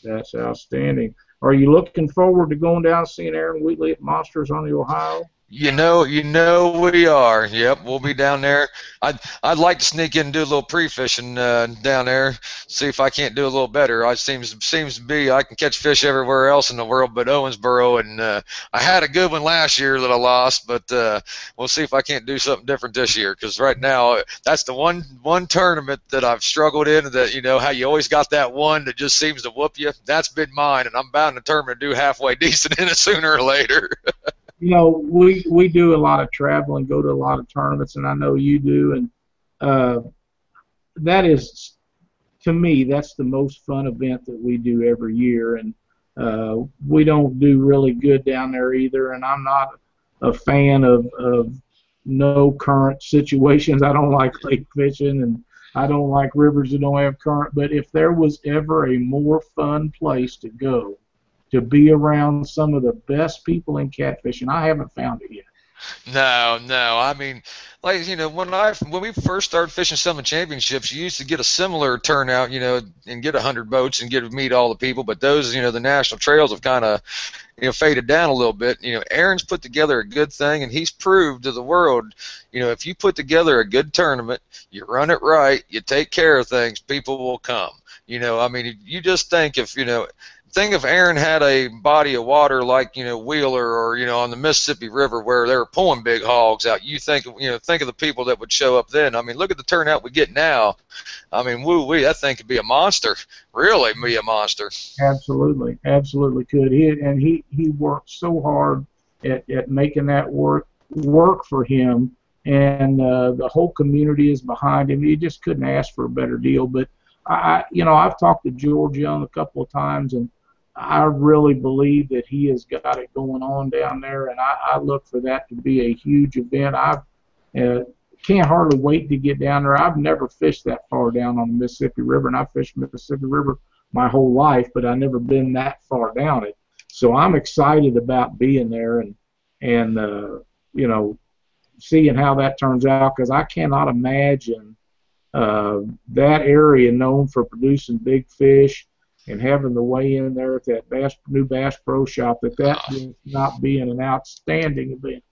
that's outstanding. Are you looking forward to going down and seeing Aaron Wheatley at Monsters on the Ohio?
You know, you know we are. Yep, we'll be down there. I'd I'd like to sneak in and do a little pre-fishing uh, down there, see if I can't do a little better. I seems seems to be I can catch fish everywhere else in the world but Owensboro, and uh, I had a good one last year that I lost, but uh, we'll see if I can't do something different this year. Because right now, that's the one one tournament that I've struggled in. That you know how you always got that one that just seems to whoop you. That's been mine, and I'm bound to determine to do halfway decent in it sooner or later.
you know, we we do a lot of travel and go to a lot of tournaments, and I know you do, and uh, that is, to me, that's the most fun event that we do every year, and uh, we don't do really good down there either, and I'm not a fan of of no current situations. I don't like lake fishing and I don't like rivers that don't have current. But if there was ever a more fun place to go to be around some of the best people in catfishing, I haven't found it yet.
No, no. I mean, like you know, when I when we first started fishing Summit Championships, you used to get a similar turnout, you know, and get a hundred boats and get to meet all the people. But those, you know, the national trails have kind of, you know, faded down a little bit. You know, Aaron's put together a good thing, and he's proved to the world, you know, if you put together a good tournament, you run it right, you take care of things, people will come. You know, I mean, you just think if you know think if Aaron had a body of water like you know Wheeler or you know on the Mississippi River where they were pulling big hogs out, you think you know think of the people that would show up then. I mean, look at the turnout we get now. I mean, woo wee, that thing could be a monster. Really, be a monster.
Absolutely, absolutely could. He and he he worked so hard at, at making that work work for him, and uh, the whole community is behind him. He just couldn't ask for a better deal. But I, you know, I've talked to George Young a couple of times, and I really believe that he has got it going on down there, and I, I look for that to be a huge event. I uh, can't hardly wait to get down there. I've never fished that far down on the Mississippi River, and I've fished Mississippi River my whole life, but I've never been that far down it. So I'm excited about being there and and uh, you know seeing how that turns out because I cannot imagine uh, that area known for producing big fish and having the weigh in there at that Bass, new Bass Pro Shop, that that oh. not being an outstanding event.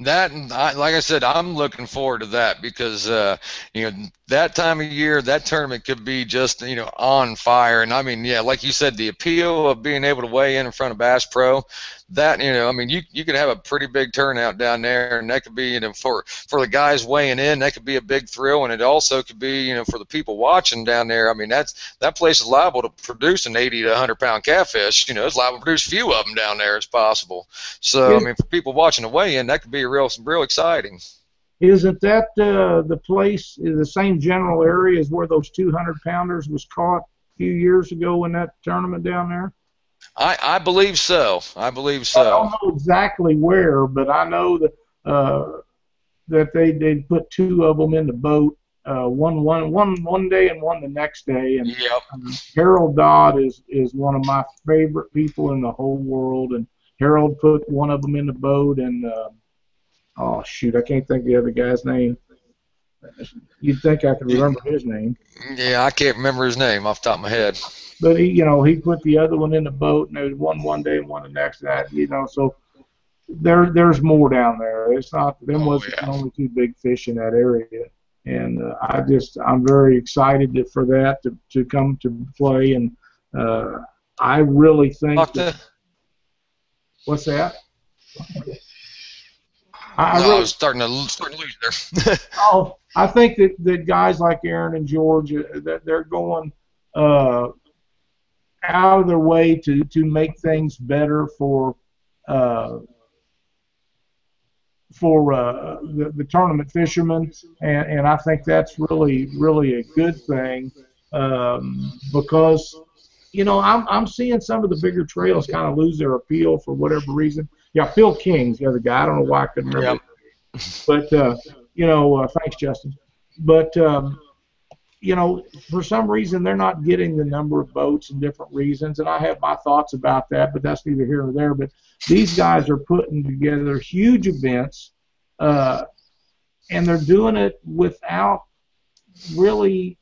That, like I said, I'm looking forward to that because uh, you know that time of year, that tournament could be just you know on fire. And I mean, yeah, like you said, the appeal of being able to weigh in in front of Bass Pro, that you know, I mean, you you could have a pretty big turnout down there, and that could be you know for for the guys weighing in, that could be a big thrill, and it also could be you know for the people watching down there. I mean, that's that place is liable to produce an 80 to 100 pound catfish. You know, it's liable to produce a few of them down there as possible. So I mean, for people watching the weigh in, that could be real some real exciting.
Isn't that uh, the place, the same general area as where those 200 pounders was caught a few years ago in that tournament down there?
I, I believe so. I believe so. I
don't know exactly where, but I know that uh, that they they put two of them in the boat, uh, one one one one day and one the next day. And
yep.
um, Harold Dodd is is one of my favorite people in the whole world, and Harold put one of them in the boat, and uh, oh shoot, I can't think of the other guy's name. You'd think I could remember his name.
Yeah, I can't remember his name off the top of my head.
But he, you know, he put the other one in the boat, and there's one one day and one the next. That you know, so there there's more down there. It's not them oh, wasn't yeah. the only two big fish in that area, and uh, I just I'm very excited to, for that to to come to play, and uh, I really think. That, what's that?
I, no, really, I was starting to start to lose there.
oh, I think that, that guys like Aaron and George uh, that they're going uh, out of their way to to make things better for uh, for uh, the, the tournament fishermen, and, and I think that's really really a good thing um, because you know I'm I'm seeing some of the bigger trails kind of lose their appeal for whatever reason. Yeah, Phil King's the other guy. I don't know why I couldn't remember, yep. but uh, you know, uh, thanks Justin. But um, you know, for some reason they're not getting the number of boats and different reasons, and I have my thoughts about that, but that's neither here nor there. But these guys are putting together huge events, uh, and they're doing it without really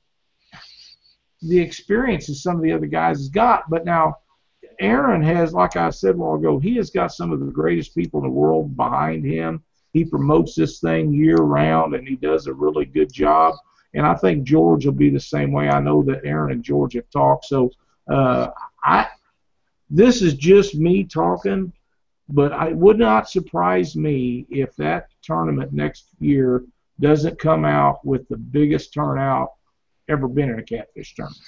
the experiences some of the other guys has got. But now, Aaron has, like I said a while ago, he has got some of the greatest people in the world behind him. He promotes this thing year round, and he does a really good job and I think George will be the same way. I know that Aaron and George have talked. So uh, I, this is just me talking, but it would not surprise me if that tournament next year doesn't come out with the biggest turnout ever been in a catfish tournament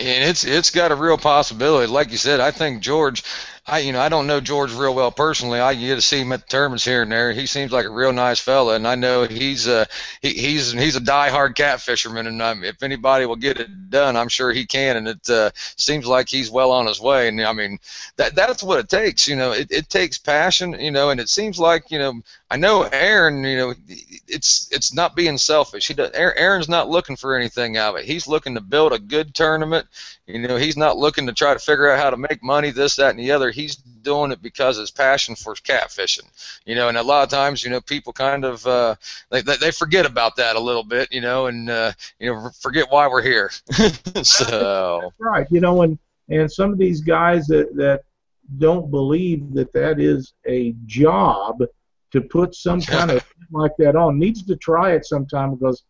and it's it's got a real possibility. Like you said, I think George, I you know I don't know George real well personally. I get to see him at the tournaments here and there. He seems like a real nice fella, and I know he's a he, he's he's a diehard cat fisherman. And um, if anybody will get it done, I'm sure he can. And it uh, seems like he's well on his way. And I mean that that's what it takes. You know, it, it takes passion. You know, and it seems like you know I know Aaron. You know, it's it's not being selfish. He does, Aaron's not looking for anything out of it. He's looking to build a good tournament. You know, he's not looking to try to figure out how to make money, this, that, and the other. He's doing it because his passion for catfishing. You know, and a lot of times, you know, people kind of uh, they they forget about that a little bit. You know, and uh, you know forget why we're here. so
right. You know, and and some of these guys that that don't believe that that is a job to put some kind of like that on needs to try it sometime because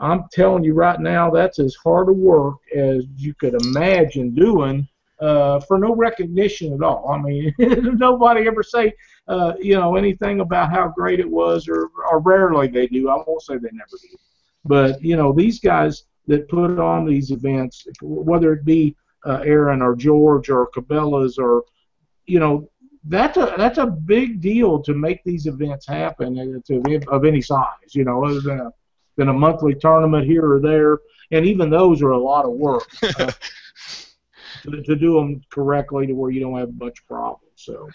I'm telling you right now that's as hard a work as you could imagine doing uh, for no recognition at all. I mean, nobody ever say uh, you know anything about how great it was, or, or rarely they do. I won't say they never do, but you know these guys that put on these events, whether it be uh, Aaron or George or Cabela's or you know that's a that's a big deal to make these events happen uh, to of any size. You know, other than a than a monthly tournament here or there, and even those are a lot of work uh, to, to do them correctly to where you don't have much problems. So.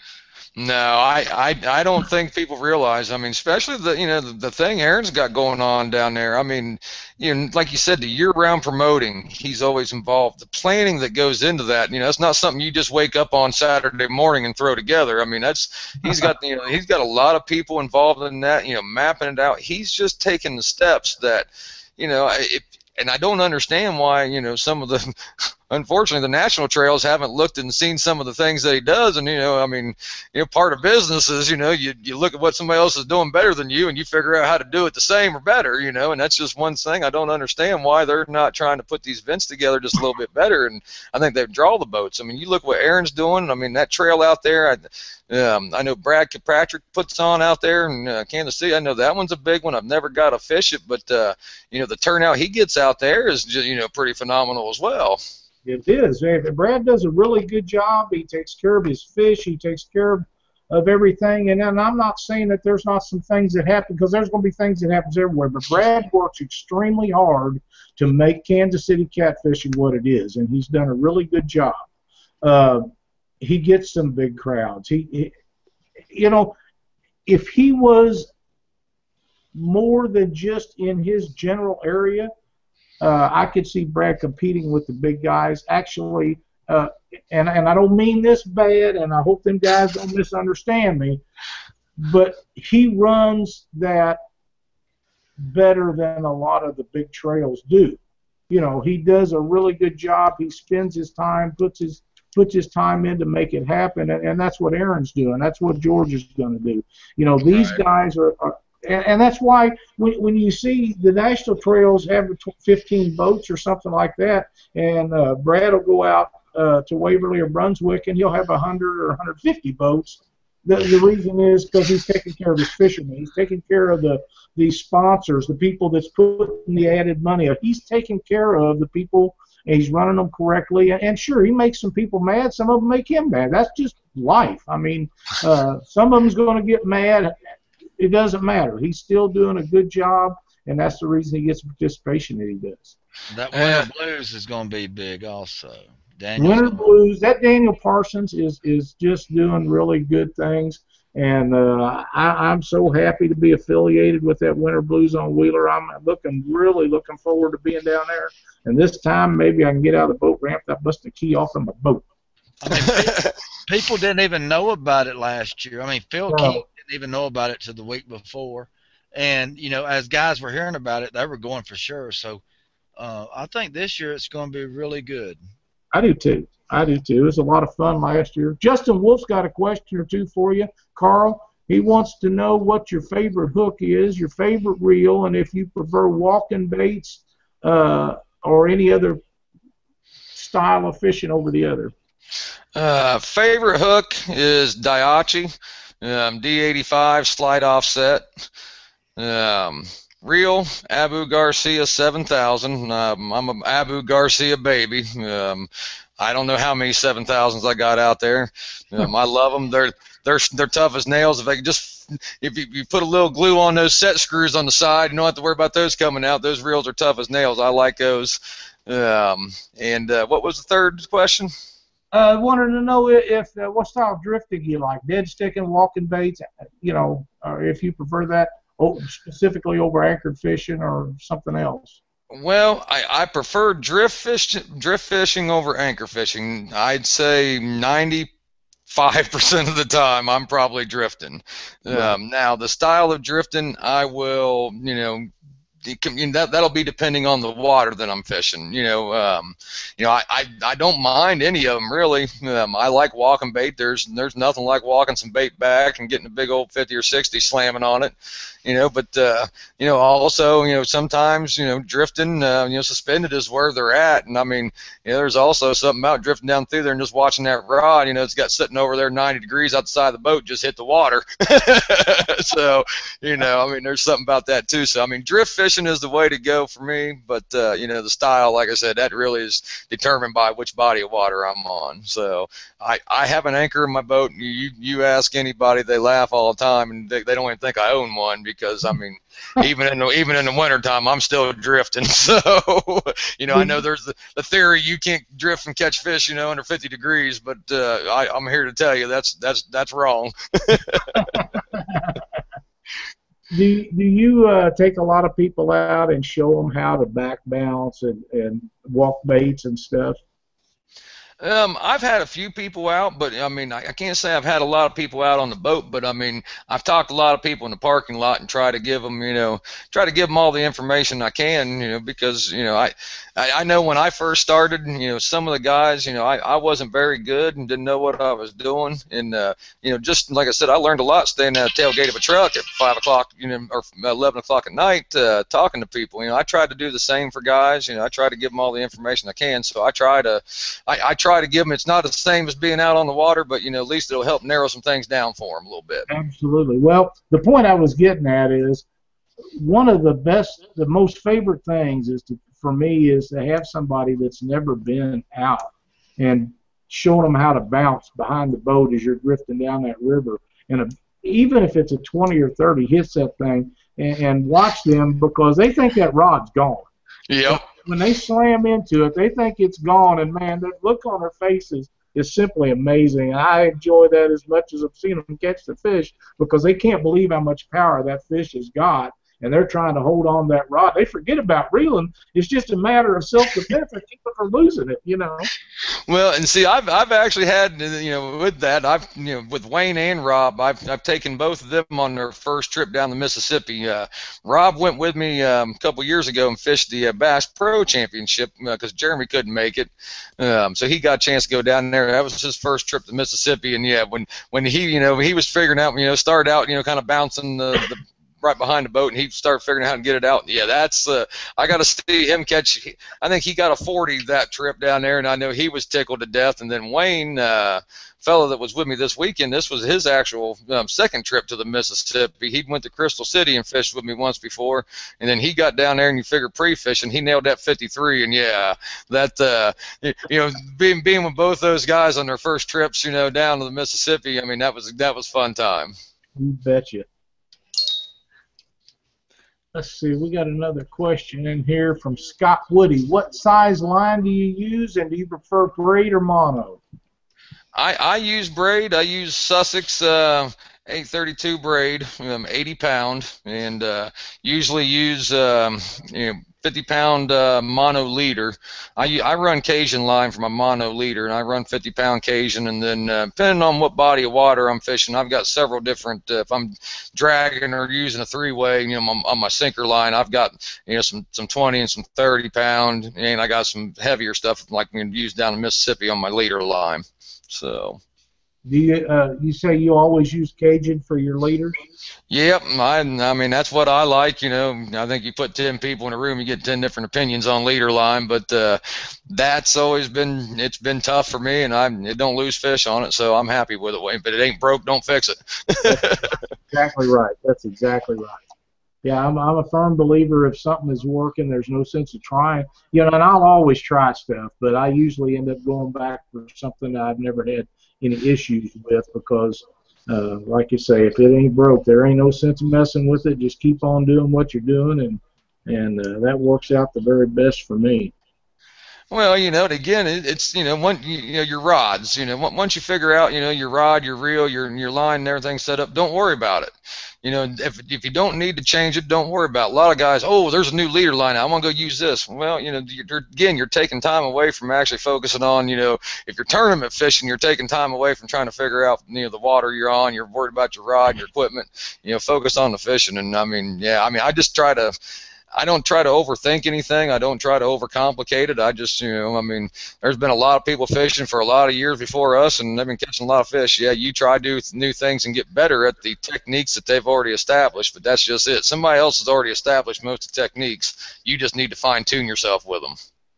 No, I, I, I don't think people realize. I mean, especially the you know the, the thing Aaron's got going on down there. I mean, you know, like you said, the year-round promoting, he's always involved. The planning that goes into that, you know, it's not something you just wake up on Saturday morning and throw together. I mean, that's he's got you know he's got a lot of people involved in that. You know, mapping it out. He's just taking the steps that, you know, if and I don't understand why you know some of the unfortunately the national trails haven't looked and seen some of the things that he does and you know I mean you know part of business is you know you you look at what somebody else is doing better than you and you figure out how to do it the same or better you know and that's just one thing I don't understand why they're not trying to put these events together just a little bit better and I think they draw the boats I mean you look what Aaron's doing I mean that trail out there I, um, I know Brad Patrick puts on out there in uh, Kansas City. I know that one's a big one. I've never got to fish it, but uh, you know the turnout he gets out there is just, you know pretty phenomenal as well.
It is. Brad does a really good job. He takes care of his fish. He takes care of, of everything. And, and I'm not saying that there's not some things that happen because there's going to be things that happens everywhere. But Brad works extremely hard to make Kansas City catfishing what it is, and he's done a really good job. Uh, he gets some big crowds. He, he, you know, if he was more than just in his general area, uh, I could see Brad competing with the big guys. Actually, uh, and and I don't mean this bad, and I hope them guys don't misunderstand me, but he runs that better than a lot of the big trails do. You know, he does a really good job. He spends his time, puts his puts his time in to make it happen, and, and that's what Aaron's doing. That's what George is going to do. You know, these right. guys are, are and, and that's why when, when you see the national trails have 15 boats or something like that, and uh, Brad will go out uh, to Waverly or Brunswick and he'll have 100 or 150 boats. The, the reason is because he's taking care of his fishermen. He's taking care of the the sponsors, the people that's putting the added money. He's taking care of the people and he's running them correctly. And, and sure, he makes some people mad. Some of them make him mad. That's just life. I mean, uh, some of them's going to get mad it doesn't matter. He's still doing a good job, and that's the reason he gets the participation that he does.
That Winter Blues is going to be big also. Daniel's
Winter Blues. That Daniel Parsons is is just doing really good things, and uh, I, I'm so happy to be affiliated with that Winter Blues on Wheeler. I'm looking really looking forward to being down there. And this time maybe I can get out of the boat ramp. I bust the key off of my boat.
I mean, people didn't even know about it last year. I mean, Phil no. King didn't even know about it till the week before, and you know, as guys were hearing about it, they were going for sure. So uh, I think this year it's going to be really good.
I do too. I do too. It was a lot of fun last year. Justin Wolf's got a question or two for you, Carl. He wants to know what your favorite hook is, your favorite reel, and if you prefer walking baits uh, or any other style of fishing over the other.
Uh, favorite hook is Daiichi, um, D85 slide offset. Um, reel Abu Garcia 7000. Um, I'm an Abu Garcia baby. Um, I don't know how many 7000s I got out there. Um, I love them. They're they're they're tough as nails. If could just if you, you put a little glue on those set screws on the side, you don't have to worry about those coming out. Those reels are tough as nails. I like those. Um, and uh, what was the third question?
Uh, wanted to know if, if uh, what style of drifting you like, dead sticking, walking baits, you know, or if you prefer that specifically over anchored fishing or something else.
Well, I, I prefer drift fish drift fishing over anchor fishing. I'd say ninety five percent of the time I'm probably drifting. Right. Um, now the style of drifting, I will, you know, that that'll be depending on the water that I'm fishing. You know, um, you know, I, I, I don't mind any of them really. Um, I like walking bait. There's there's nothing like walking some bait back and getting a big old 50 or 60 slamming on it. You know, but uh, you know also you know sometimes you know drifting uh, you know suspended is where they're at, and I mean you know there's also something about drifting down through there and just watching that rod. You know, it's got sitting over there 90 degrees outside the boat, just hit the water. so you know, I mean there's something about that too. So I mean drift fishing is the way to go for me, but uh, you know the style, like I said, that really is determined by which body of water I'm on. So I, I have an anchor in my boat. You you ask anybody, they laugh all the time, and they, they don't even think I own one because I mean, even in the, even in the wintertime, I'm still drifting. So you know, I know there's the, the theory you can't drift and catch fish, you know, under 50 degrees, but uh, I, I'm here to tell you that's that's that's wrong.
do do you uh, take a lot of people out and show them how to back bounce and, and walk baits and stuff?
Um, I've had a few people out, but I mean, I, I can't say I've had a lot of people out on the boat. But I mean, I've talked to a lot of people in the parking lot and try to give them, you know, try to give them all the information I can, you know, because you know, I, I, I know when I first started, you know, some of the guys, you know, I, I wasn't very good and didn't know what I was doing, and uh, you know, just like I said, I learned a lot staying at the tailgate of a truck at five o'clock, you know, or eleven o'clock at night, uh, talking to people. You know, I tried to do the same for guys. You know, I try to give them all the information I can. So I try to, I, I try to give them. It's not the same as being out on the water, but you know, at least it'll help narrow some things down for them a little bit.
Absolutely. Well, the point I was getting at is one of the best, the most favorite things is to for me is to have somebody that's never been out and showing them how to bounce behind the boat as you're drifting down that river. And a, even if it's a 20 or 30, hits that thing and, and watch them because they think that rod's gone.
Yep.
When they slam into it, they think it's gone, and man, the look on their faces is simply amazing. I enjoy that as much as I've seen them catch the fish because they can't believe how much power that fish has got and they're trying to hold on that rod. They forget about reeling. It's just a matter of self-defense to keep from losing it, you know.
Well, and see, I've I've actually had you know with that I've you know with Wayne and Rob I've I've taken both of them on their first trip down the Mississippi. Uh, Rob went with me um, a couple years ago and fished the uh, Bass Pro Championship because uh, Jeremy couldn't make it, um, so he got a chance to go down there. That was his first trip to Mississippi, and yeah, when when he you know he was figuring out you know started out you know kind of bouncing the, the right behind the boat, and he started figuring out to get it out. Yeah, that's uh, I got to see him catch. I think he got a 40 that trip down there, and I know he was tickled to death. And then Wayne, uh, fellow that was with me this weekend, this was his actual um, second trip to the Mississippi. He went to Crystal City and fished with me once before, and then he got down there and you figure pre-fishing, he nailed that 53. And yeah, that uh, you know, being being with both those guys on their first trips, you know, down to the Mississippi, I mean, that was that was fun time.
You betcha. Let's see, we got another question in here from Scott Woody. What size line do you use, and do you prefer braid or mono?
I, I use braid. I use Sufix uh, 832 braid, um, 80 pound, and uh, usually use um, you know, 50 pound uh, mono leader. I, I run Cajun line for my mono leader, and I run 50 pound Cajun. And then, uh, depending on what body of water I'm fishing, I've got several different. Uh, if I'm dragging or using a three way, you know, on, on my sinker line, I've got you know some some 20 and some 30 pound, and I got some heavier stuff like we use down in Mississippi on my leader line. So.
Do you uh, you say you always use Cajun for your leaders?
Yep, I, I mean that's what I like. You know, I think you put ten people in a room, you get ten different opinions on leader line, but uh, that's always been it's been tough for me, and I it don't lose fish on it, so I'm happy with it. But it ain't broke, don't fix it.
exactly right. That's exactly right. Yeah, I'm, I'm a firm believer if something is working, there's no sense of trying. You know, and I'll always try stuff, but I usually end up going back for something I've never had any issues with because, uh, like you say, if it ain't broke, there ain't no sense of messing with it. Just keep on doing what you're doing, and and uh, that works out the very best for me.
Well, you know, again, it's you know, one, you, know, your rods. You know, once you figure out, you know, your rod, your reel, your your line, and everything set up, don't worry about it. You know, if if you don't need to change it, don't worry about. It. A lot of guys, oh, there's a new leader line. I want to go use this. Well, you know, you're, again, you're taking time away from actually focusing on, you know, if you're tournament fishing, you're taking time away from trying to figure out, you know, the water you're on. You're worried about your rod, your equipment. You know, focus on the fishing. And I mean, yeah, I mean, I just try to I don't try to overthink anything. I don't try to overcomplicate it. I just, you know, I mean, there's been a lot of people fishing for a lot of years before us, and they've been catching a lot of fish. Yeah, you try to do new things and get better at the techniques that they've already established, but that's just it. Somebody else has already established most of the techniques. You just need to fine tune yourself with them.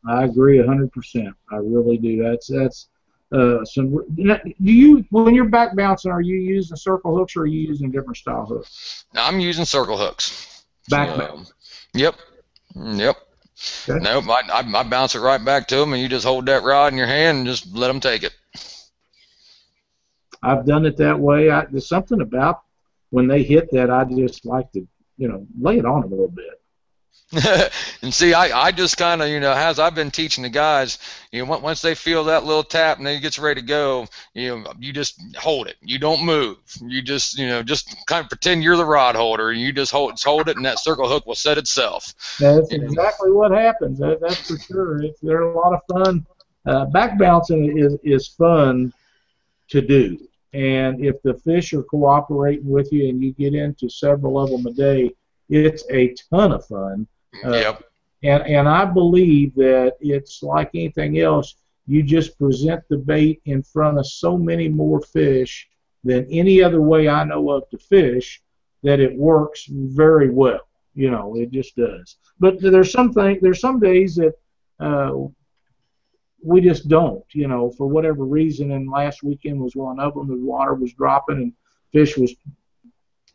I agree 100%. I really do. That's that's uh, some. Do you when you're back bouncing? Are you using circle hooks or are you using different style hooks?
I'm using circle hooks.
Back um,
Yep. Yep. Okay. Nope. I, I, I bounce it right back to them, and you just hold that rod in your hand and just let them take it.
I've done it that way. I, there's something about when they hit that, I just like to, you know, lay it on a little bit.
and see, I, I just kind of, you know, as I've been teaching the guys, you know, once they feel that little tap and they gets ready to go, you know, you just hold it. You don't move. You just, you know, just kind of pretend you're the rod holder. And you just hold, hold it, and that circle hook will set itself.
That's you exactly know. what happens. That, that's for sure. It's, they're a lot of fun. Uh, back bouncing is is fun to do, and if the fish are cooperating with you and you get into several of them a day, it's a ton of fun
uh, yep.
And and I believe that it's like anything else. You just present the bait in front of so many more fish than any other way I know of to fish that it works very well. You know, it just does. But there's some thing, there's some days that uh, we just don't. You know, for whatever reason. And last weekend was one of them. The water was dropping and fish was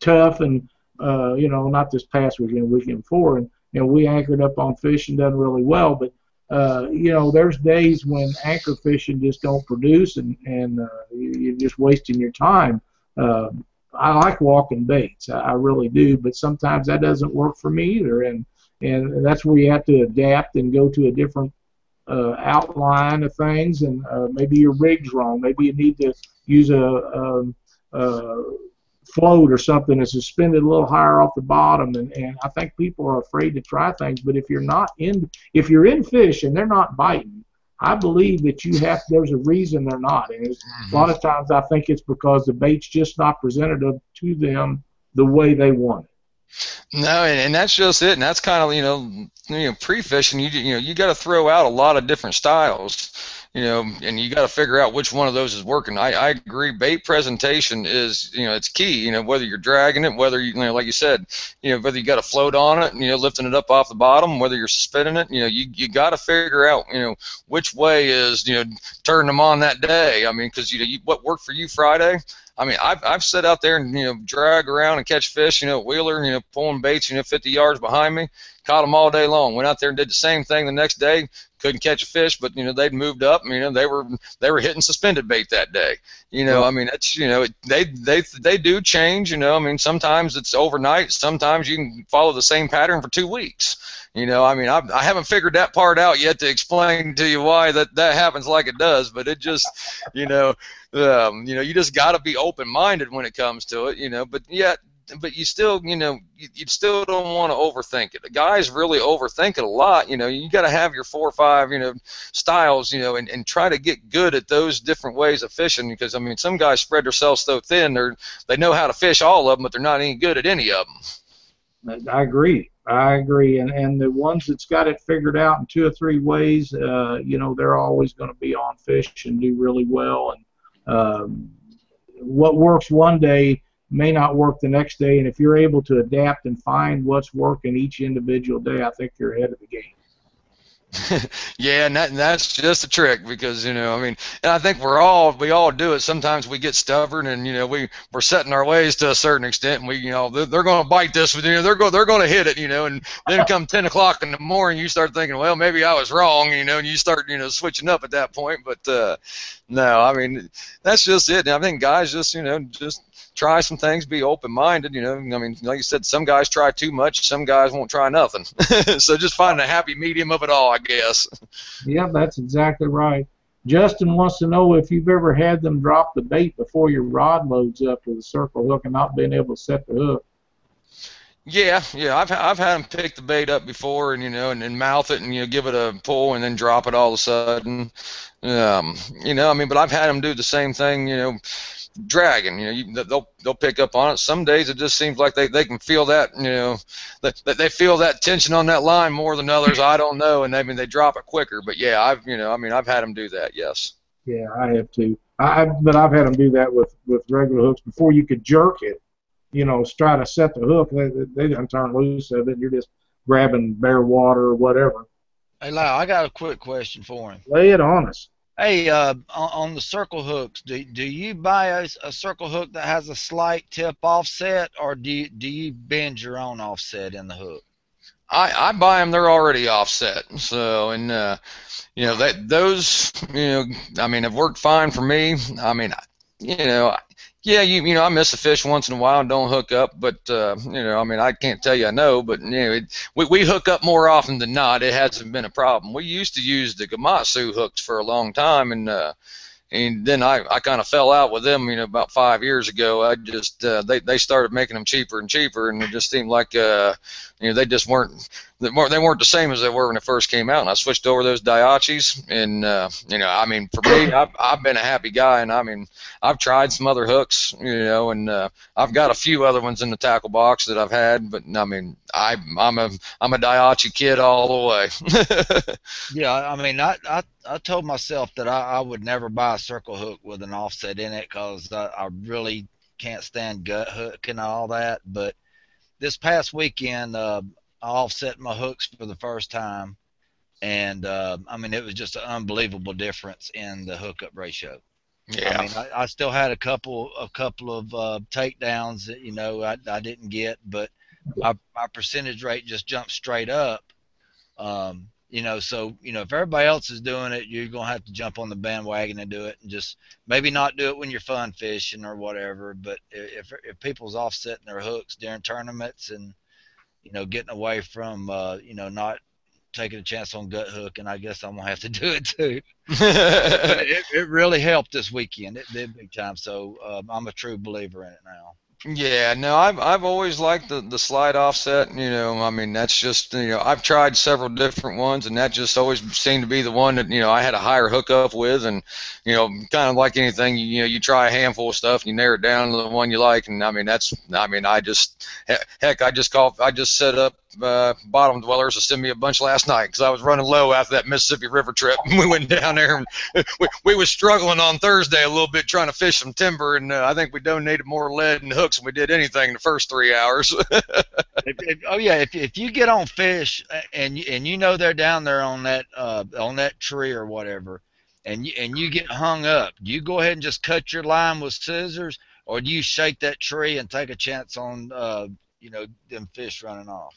tough, and uh, you know, not this past weekend, weekend before, and you know, we anchored up on fishing, done really well, but uh, you know, there's days when anchor fishing just don't produce, and and uh, you're just wasting your time. Uh, I like walking baits, I really do, but sometimes that doesn't work for me either, and and that's where you have to adapt and go to a different uh, outline of things, and uh, maybe your rig's wrong, maybe you need to use a, a, um, a uh, float or something is suspended a little higher off the bottom. And, and I think people are afraid to try things but if you're not in if you're in fish and they're not biting I believe that you have there's a reason they're not. And mm-hmm. a lot of times I think it's because the bait's just not presented to them the way they want it
no, and, and that's just it, and that's kind of you know, you know, pre-fishing. You you know, you got to throw out a lot of different styles you know, and you got to figure out which one of those is working. I, I agree. Bait presentation is, you know, it's key. You know, whether you're dragging it, whether you, you know, like you said, you know, whether you got a float on it, you know, lifting it up off the bottom, whether you're suspending it, you know, you you got to figure out, you know, which way is, you know, turning them on that day. I mean, because you know, you, what worked for you Friday. I mean, I've I've sat out there and you know drag around and catch fish, you know, wheeler, you know, pulling baits, you know, 50 yards behind me, caught them all day long. Went out there and did the same thing the next day, couldn't catch a fish, but you know they'd moved up. You know they were they were hitting suspended bait that day. You know, I mean that's you know they they they do change. You know, I mean sometimes it's overnight. Sometimes you can follow the same pattern for two weeks. You know, I mean I I haven't figured that part out yet to explain to you why that that happens like it does, but it just you know. Um, you know, you just got to be open-minded when it comes to it, you know. But yet, but you still, you know, you, you still don't want to overthink it. The guys really overthink it a lot. You know, you got to have your four or five, you know, styles, you know, and, and try to get good at those different ways of fishing. Because I mean, some guys spread themselves so thin, they're they know how to fish all of them, but they're not any good at any of them.
I agree. I agree, and and the ones that's got it figured out in two or three ways, uh, you know, they're always going to be on fish and do really well. And um, what works one day may not work the next day. And if you're able to adapt and find what's working each individual day, I think you're ahead of the game.
yeah, and, that, and that's just a trick because you know, I mean, and I think we're all we all do it. Sometimes we get stubborn, and you know, we we're setting our ways to a certain extent, and we you know they're, they're going to bite this, you know, they're going they're going to hit it, you know, and then come ten o'clock in the morning, you start thinking, well, maybe I was wrong, you know, and you start you know switching up at that point. But uh, no, I mean that's just it. I think guys just you know just try some things, be open minded. You know, I mean, like you said, some guys try too much, some guys won't try nothing. so just find a happy medium of it all, I guess.
Yeah, that's exactly right. Justin wants to know if you've ever had them drop the bait before your rod loads up with a circle hook and not being able to set the hook.
Yeah, yeah, I've I've had them pick the bait up before, and you know, and then mouth it, and you know, give it a pull, and then drop it all of a sudden. Um, you know, I mean, but I've had them do the same thing, you know, dragging. You know, you, they'll they'll pick up on it. Some days it just seems like they, they can feel that. You know, that, that they feel that tension on that line more than others. I don't know, and I mean they drop it quicker. But yeah, I've you know, I mean I've had them do that. Yes.
Yeah, I have too. I but I've had them do that with with regular hooks before you could jerk it you know, try to set the hook, they, they didn't turn loose of it. You're just grabbing bare water or whatever.
Hey, Lyle, I got a quick question for him.
Lay it on us.
Hey, uh, on, on the circle hooks, do, do you buy a, a circle hook that has a slight tip offset, or do you, do you bend your own offset in the hook?
I, I buy them; they're already offset. So, and uh, you know that those, you know, I mean, have worked fine for me. I mean, you know, yeah, you you know I miss a fish once in a while and don't hook up, but uh, you know I mean I can't tell you I know, but you know it, we we hook up more often than not. It hasn't been a problem. We used to use the Gamakatsu hooks for a long time, and uh, and then I, I kind of fell out with them, you know, about five years ago. I just uh, they they started making them cheaper and cheaper, and it just seemed like uh, you know they just weren't they weren't the same as they were when they first came out. And I switched over those Daiichis, and uh, you know, I mean, for me, I've, I've been a happy guy, and I mean, I've tried some other hooks, you know, and uh, I've got a few other ones in the tackle box that I've had, but I mean, I I'm a I'm a Daiichi kid all the way.
yeah, I mean, I I I told myself that I, I would never buy a circle hook with an offset in it because I, I really can't stand gut hook and all that, but this past weekend, uh, I offset my hooks for the first time, and uh, I mean it was just an unbelievable difference in the hookup ratio.
Yeah.
I mean, I, I still had a couple a couple of uh, takedowns that you know I, I didn't get, but my, my percentage rate just jumped straight up. Um, you know, so you know if everybody else is doing it, you're gonna have to jump on the bandwagon and do it, and just maybe not do it when you're fun fishing or whatever. But if if people's offsetting their hooks during tournaments and you know, getting away from, uh, you know, not taking a chance on gut hook, and I guess I'm gonna have to do it too. it, it really helped this weekend. It did big time. So um, I'm a true believer in it now.
Yeah, no, I've I've always liked the the slide offset. You know, I mean that's just you know I've tried several different ones, and that just always seemed to be the one that you know I had a higher hookup with, and you know kind of like anything, you, know you try a handful of stuff, and you narrow it down to the one you like, and I mean that's I mean I just heck I just call I just set up uh, bottom dwellers to send me a bunch last night because I was running low after that Mississippi River trip. we went down there and we, we was struggling on Thursday a little bit trying to fish some timber, and uh, I think we donated more lead and hooks than we did anything in the first three hours.
if, if, oh yeah, if, if you get on fish and you, and you know they're down there on that uh, on that tree or whatever, and you, and you get hung up, do you go ahead and just cut your line with scissors, or do you shake that tree and take a chance on uh, you know them fish running off?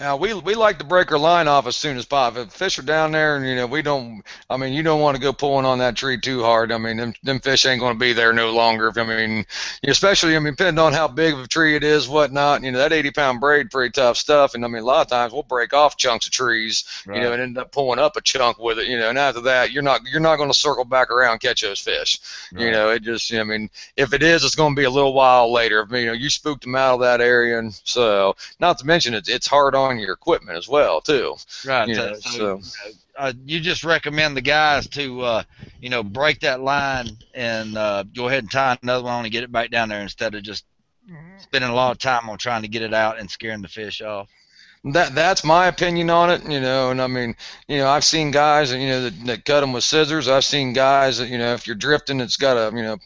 Now we we like to break our line off as soon as possible. If fish are down there, and you know we don't. I mean, you don't want to go pulling on that tree too hard. I mean, them, them fish ain't going to be there no longer. I mean, especially I mean, depending on how big of a tree it is, whatnot. You know, that 80 pound braid, pretty tough stuff. And I mean, a lot of times we'll break off chunks of trees, right. you know, and end up pulling up a chunk with it. You know, and after that, you're not you're not going to circle back around and catch those fish. Right. You know, it just. I mean, if it is, it's going to be a little while later. You know, you spooked them out of that area, and so not to mention it's it's hard on your equipment as well too.
Right. You, know, so, so. Uh, you just recommend the guys to uh, you know break that line and uh, go ahead and tie another one and get it back down there instead of just spending a lot of time on trying to get it out and scaring the fish off
that that's my opinion on it, you know. And I mean, you know, I've seen guys, that, you know, that, that cut them with scissors. I've seen guys that, you know, if you're drifting, it's got a, you know,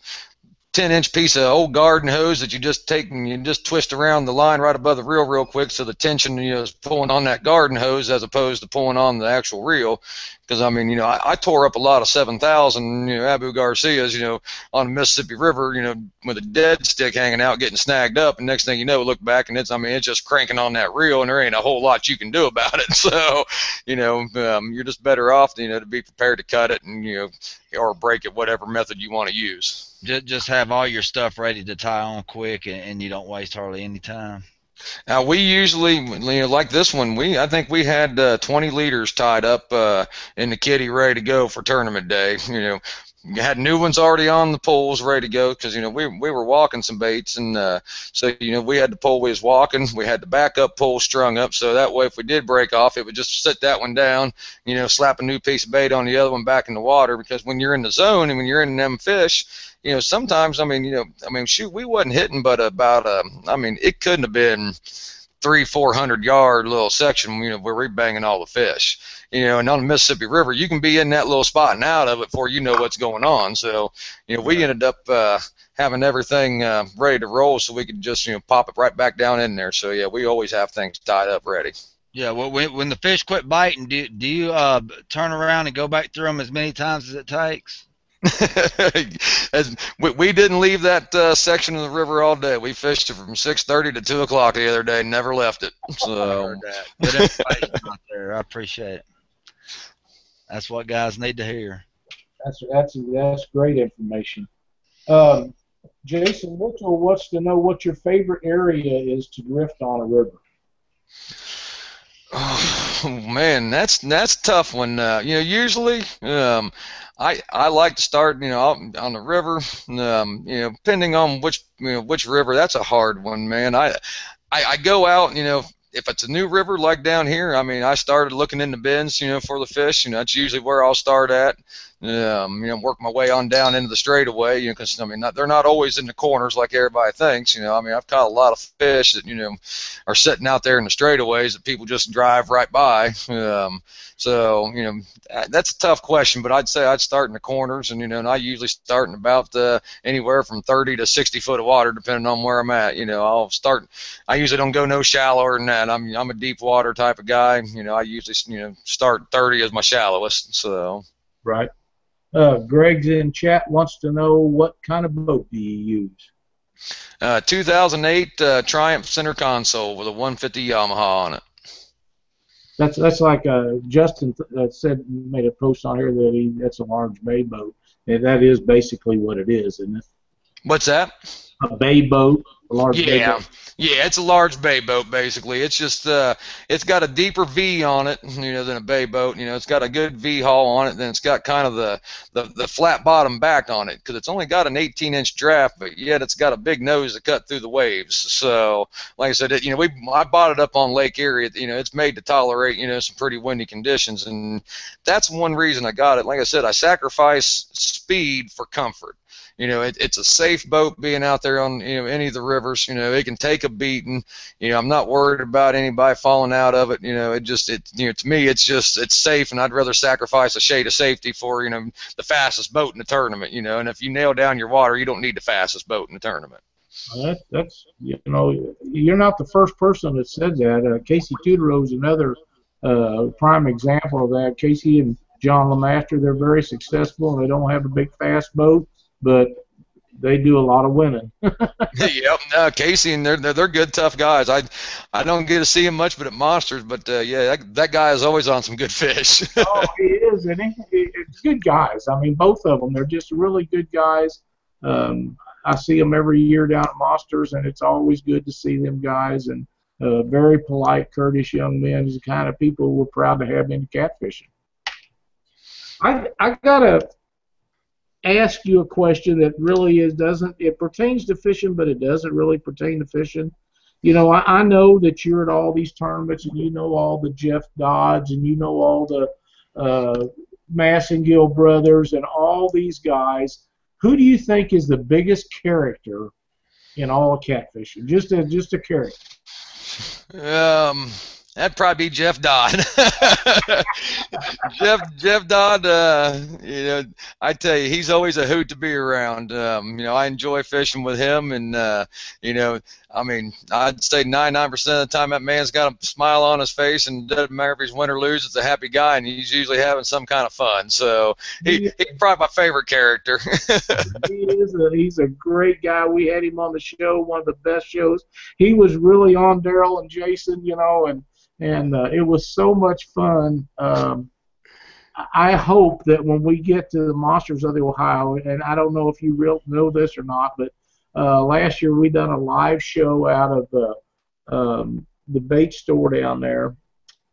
10 inch piece of old garden hose that you just take and you just twist around the line right above the reel real quick so the tension you know is pulling on that garden hose as opposed to pulling on the actual reel because I mean, you know, I, I tore up a lot of 7,000, you know, Abu Garcias, you know, on the Mississippi River, you know, with a dead stick hanging out, getting snagged up, and next thing you know, look back and it's, I mean, it's just cranking on that reel, and there ain't a whole lot you can do about it. So, you know, um, you're just better off, you know, to be prepared to cut it and you know, or break it, whatever method you want to use.
Just, just have all your stuff ready to tie on quick, and, and you don't waste hardly any time.
Now we usually, you know, like this one, we I think we had uh, 20 leaders tied up uh, in the kitty ready to go for tournament day. You know, had new ones already on the poles ready to go because you know we we were walking some baits and uh, so you know we had the pole we was walking we had the backup pole strung up so that way if we did break off it would just sit that one down you know slap a new piece of bait on the other one back in the water because when you're in the zone and when you're in them fish you know, sometimes I mean, you know, I mean, shoot, we wasn't hitting but about, uh, I mean, it couldn't have been three, four hundred yard little section, you know, where we're banging all the fish. You know, and on the Mississippi River, you can be in that little spot and out of it before you know what's going on. So, you know, we ended up uh, having everything uh, ready to roll, so we could just, you know, pop it right back down in there. So, yeah, we always have things tied up ready.
Yeah, well, when, when the fish quit biting, do, do you uh, turn around and go back through them as many times as it takes?
As we, we didn't leave that uh, section of the river all day. We fished it from 6:30 to 2 o'clock the other day. Never left it. So
good out there. I appreciate it. That's what guys need to hear.
That's that's that's great information. Um, Jason Mitchell wants to know what your favorite area is to drift on a river.
Oh man, that's that's tough one. Uh, you know, usually um, I I like to start you know out on the river. Um, you know, depending on which you know which river. That's a hard one, man. I I, I go out. You know, if it's a new river like down here, I mean, I started looking in the bins, you know, for the fish. You know, that's usually where I'll start at. Um, you know, work my way on down into the straightaway. You know, because I mean, not, they're not always in the corners like everybody thinks. You know, I mean, I've caught a lot of fish that you know are sitting out there in the straightaways that people just drive right by. Um, so you know, that's a tough question, but I'd say I'd start in the corners, and you know, and I usually start in about uh, anywhere from 30 to 60 foot of water, depending on where I'm at. You know, I'll start. I usually don't go no shallower than that. I'm I'm a deep water type of guy. You know, I usually you know start 30 as my shallowest. So.
Right. Uh, Greg's in chat wants to know what kind of boat do you use?
Uh, 2008 uh, Triumph center console with a 150 Yamaha on it.
That's that's like uh, Justin uh, said made a post on here that he that's a large bay boat, and that is basically what it is, isn't it?
What's that?
A bay boat, large
yeah. Yeah, it's a large bay boat basically. It's just uh, it's got a deeper V on it, you know, than a bay boat. You know, it's got a good V hull on it. Then it's got kind of the the, the flat bottom back on it because it's only got an 18 inch draft, but yet it's got a big nose to cut through the waves. So, like I said, it, you know, we I bought it up on Lake Erie. You know, it's made to tolerate you know some pretty windy conditions, and that's one reason I got it. Like I said, I sacrifice speed for comfort. You know, it, it's a safe boat being out there on you know any of the rivers. You know, it can take a beating. You know, I'm not worried about anybody falling out of it. You know, it just it you know to me it's just it's safe, and I'd rather sacrifice a shade of safety for you know the fastest boat in the tournament. You know, and if you nail down your water, you don't need the fastest boat in the tournament.
That, that's you know you're not the first person that said that. Uh, Casey Tudorow is another uh, prime example of that. Casey and John LeMaster, they're very successful. and They don't have a big fast boat, but they do a lot of winning.
yep, no, Casey and they're, they're they're good, tough guys. I I don't get to see him much, but at Monsters, but uh, yeah, that, that guy is always on some good fish.
oh, he is, and he, it's good guys. I mean, both of them, they're just really good guys. Um, I see them every year down at Monsters, and it's always good to see them guys. And uh, very polite, courteous young men. Is the kind of people we're proud to have into catfishing. I I got a ask you a question that really is doesn't it pertains to fishing, but it doesn't really pertain to fishing. You know, I, I know that you're at all these tournaments, and you know all the Jeff Dodds, and you know all the uh, Massengill brothers, and all these guys. Who do you think is the biggest character in all of catfishing? Just a just a character.
Um, That'd probably be Jeff Dodd. Jeff Jeff Dodd, uh, you know, I tell you, he's always a hoot to be around. Um, you know, I enjoy fishing with him, and uh, you know, I mean, I'd say 99% of the time that man's got a smile on his face, and doesn't matter if he's win or lose, it's a happy guy, and he's usually having some kind of fun. So he, he's probably my favorite character.
he is a, he's a great guy. We had him on the show, one of the best shows. He was really on Daryl and Jason, you know, and and uh, it was so much fun. Um, I hope that when we get to the Monsters of the Ohio, and I don't know if you real know this or not, but uh, last year we done a live show out of the um, the bait store down there,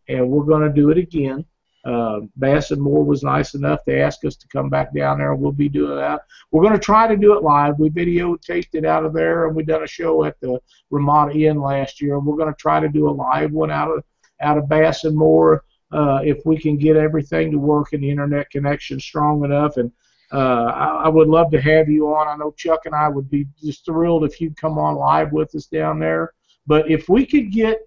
and we're going to do it again. Uh, Bass and More was nice enough to ask us to come back down there, and we'll be doing that. We're going to try to do it live. We videotaped it out of there, and we done a show at the Ramada Inn last year. We're going to try to do a live one out of out of Bass and More uh, if we can get everything to work and the internet connection strong enough. And uh, I, I, would love to have you on. I know Chuck and I would be just thrilled if you'd come on live with us down there. But if we could get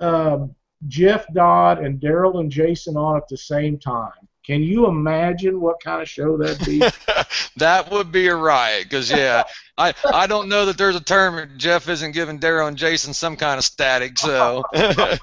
um, Jeff Dodd and Daryl and Jason on at the same time, can you imagine what kind of show that'd be?
that would be a riot, because yeah, I I don't know that there's a term Jeff isn't giving Daryl and Jason some kind of static. So I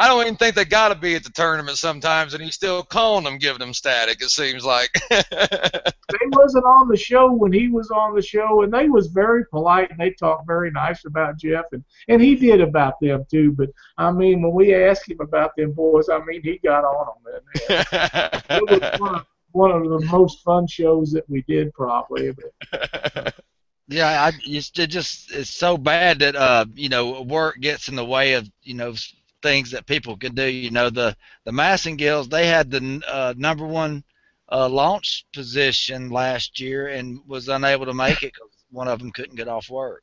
don't even think they got to be at the tournament sometimes, and he's still calling them, giving them static. It seems like
they wasn't on the show when he was on the show, and they was very polite and they talked very nice about Jeff, and and he did about them too. But I mean, when we asked him about them boys, I mean, he got on them. One of, the most fun shows that we did, probably.
yeah, I used just it's so bad that uh you know work gets in the way of you know things that people can do. You know the the Massengills they had the uh, number one uh, launch position last year and was unable to make it because one of them couldn't get off work.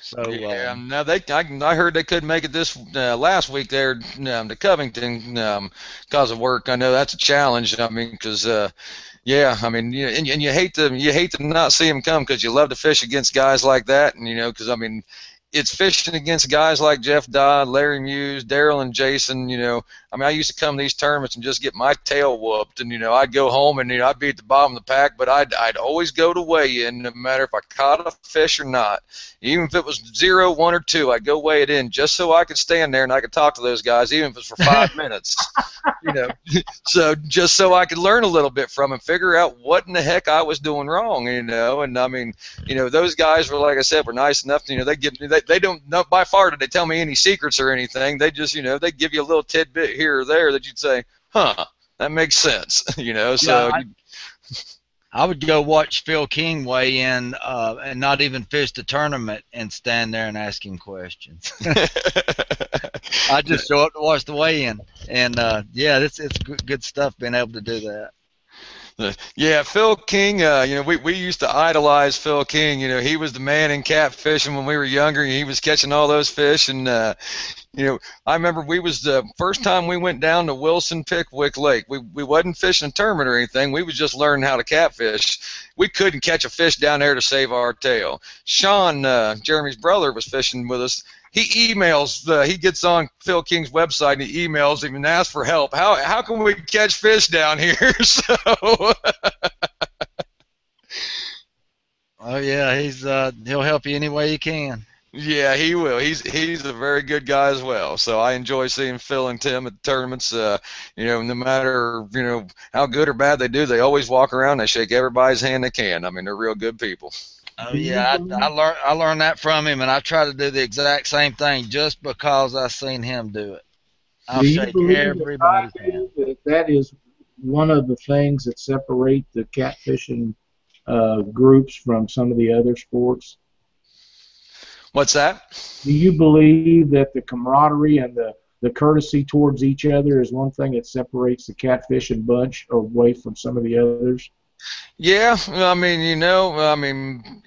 So
yeah, um, now they I, I heard they couldn't make it this uh, last week there um, to Covington um, because of work. I know that's a challenge. I mean, because uh, yeah, I mean, you know, and, and you hate to you hate to not see them come because you love to fish against guys like that, and you know, because I mean, it's fishing against guys like Jeff Dodd, Larry Muse, Daryl, and Jason. You know, I mean, I used to come to these tournaments and just get my tail whooped, and you know, I'd go home and you know, I'd be at the bottom of the pack, but I'd I'd always go to weigh in, no matter if I caught a fish or not, even if it was zero, one, or two. I'd go weigh it in just so I could stand there and I could talk to those guys, even if it was for five minutes. You know, so just so I could learn a little bit from them, figure out what in the heck I was doing wrong. You know, and I mean, you know, those guys were like I said, were nice enough. To, you know, they give me they they don't by far did they tell me any secrets or anything. They just you know they give you a little tidbit here or there that you'd say, huh, that makes sense. you know, so. Yeah, I,
I would go watch Phil King weigh in uh, and not even fish the tournament and stand there and ask him questions. I just show up to watch the weigh-in, and uh, yeah, it's it's good stuff being able to do that.
Yeah, Phil King. Uh, you know, we, we used to idolize Phil King. You know, he was the man in catfishing when we were younger. He was catching all those fish, and uh, you know, I remember we was the first time we went down to Wilson Pickwick Lake. We we wasn't fishing a tournament or anything. We was just learning how to catfish. We couldn't catch a fish down there to save our tail. Sean, uh, Jeremy's brother, was fishing with us he emails uh, he gets on Phil King's website and he emails him and asks for help. How how can we catch fish down here? so
Oh yeah, he's uh he'll help you any way he can.
Yeah, he will. He's he's a very good guy as well. So I enjoy seeing Phil and Tim at the tournaments. Uh, you know, no matter you know how good or bad they do, they always walk around. They shake everybody's hand they can. I mean, they're real good people.
Oh yeah, I, I learned I learned that from him, and I try to do the exact same thing just because I seen him do it. I'll do shake everybody's hand.
That, that is one of the things that separate the catfishing uh, groups from some of the other sports.
What's that?
Do you believe that the camaraderie and the the courtesy towards each other is one thing that separates the catfishing bunch away from some of the others?
Yeah, I mean, you know, I mean,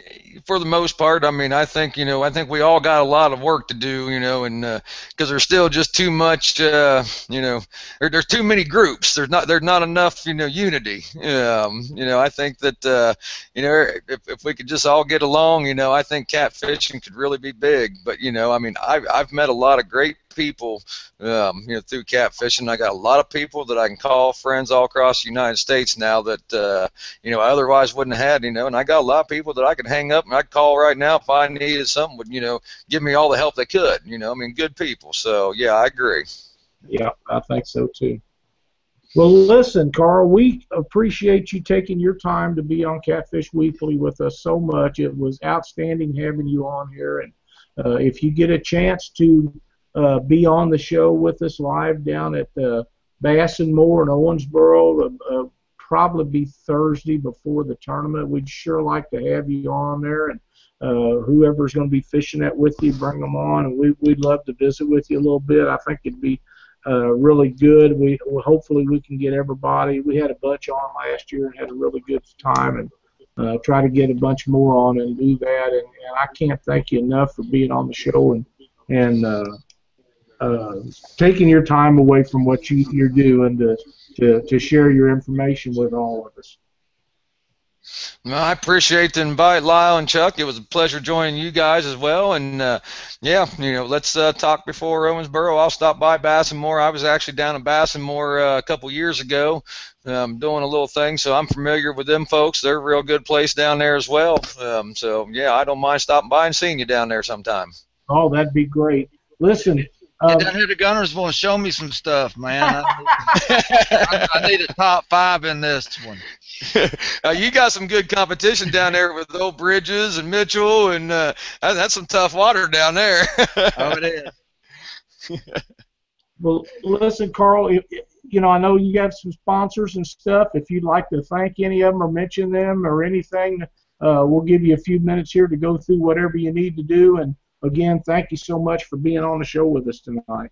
for the most part, I mean, I think you know, I think we all got a lot of work to do, you know, and because uh, there's still just too much, uh, you know, there, there's too many groups. There's not there's not enough, you know, unity. Um, you know, I think that uh, you know, if, if we could just all get along, you know, I think catfishing could really be big. But you know, I mean, I've I've met a lot of great people, um, you know, through catfishing. I got a lot of people that I can call friends all across the United States now that uh, you know I otherwise wouldn't have had. You know, and I got a lot of people that I could hang up and I call right now if I needed something. Would you know give me all the help they could. You know, I mean, good people. So yeah, I agree.
Yeah, I think so too. Well, listen, Carl, we appreciate you taking your time to be on Catfish Weekly with us so much. It was outstanding having you on here. And uh, if you get a chance to uh, be on the show with us live down at uh, Bass and More in Owensboro. Uh, uh, probably be Thursday before the tournament. We'd sure like to have you on there, and uh, whoever's going to be fishing that with you, bring them on, and we, we'd love to visit with you a little bit. I think it'd be uh, really good. We well, hopefully we can get everybody. We had a bunch on last year and had a really good time, and uh, try to get a bunch more on and do that. And, and I can't thank you enough for being on the show and and uh, uh, taking your time away from what you, you're doing to, to, to share your information with all of us.
Well, I appreciate the invite, Lyle and Chuck. It was a pleasure joining you guys as well. And uh, yeah, you know, let's uh, talk before Owensboro. I'll stop by Bass and More. I was actually down in Bass and More uh, a couple years ago, um, doing a little thing, so I'm familiar with them folks. They're a real good place down there as well. Um, so yeah, I don't mind stopping by and seeing you down there sometime.
Oh, that'd be great. Listen,
um, down here the Gunners want to show me some stuff, man. I, I, need a top five in this one.
uh, you got some good competition down there with old Bridges and Mitchell, and uh, that's some tough water down there.
oh, it is.
well, listen, Carl. If, you know, I know you got some sponsors and stuff. If you'd like to thank any of them or mention them or anything, uh, we'll give you a few minutes here to go through whatever you need to do and again, thank you so much for being on the show with us tonight.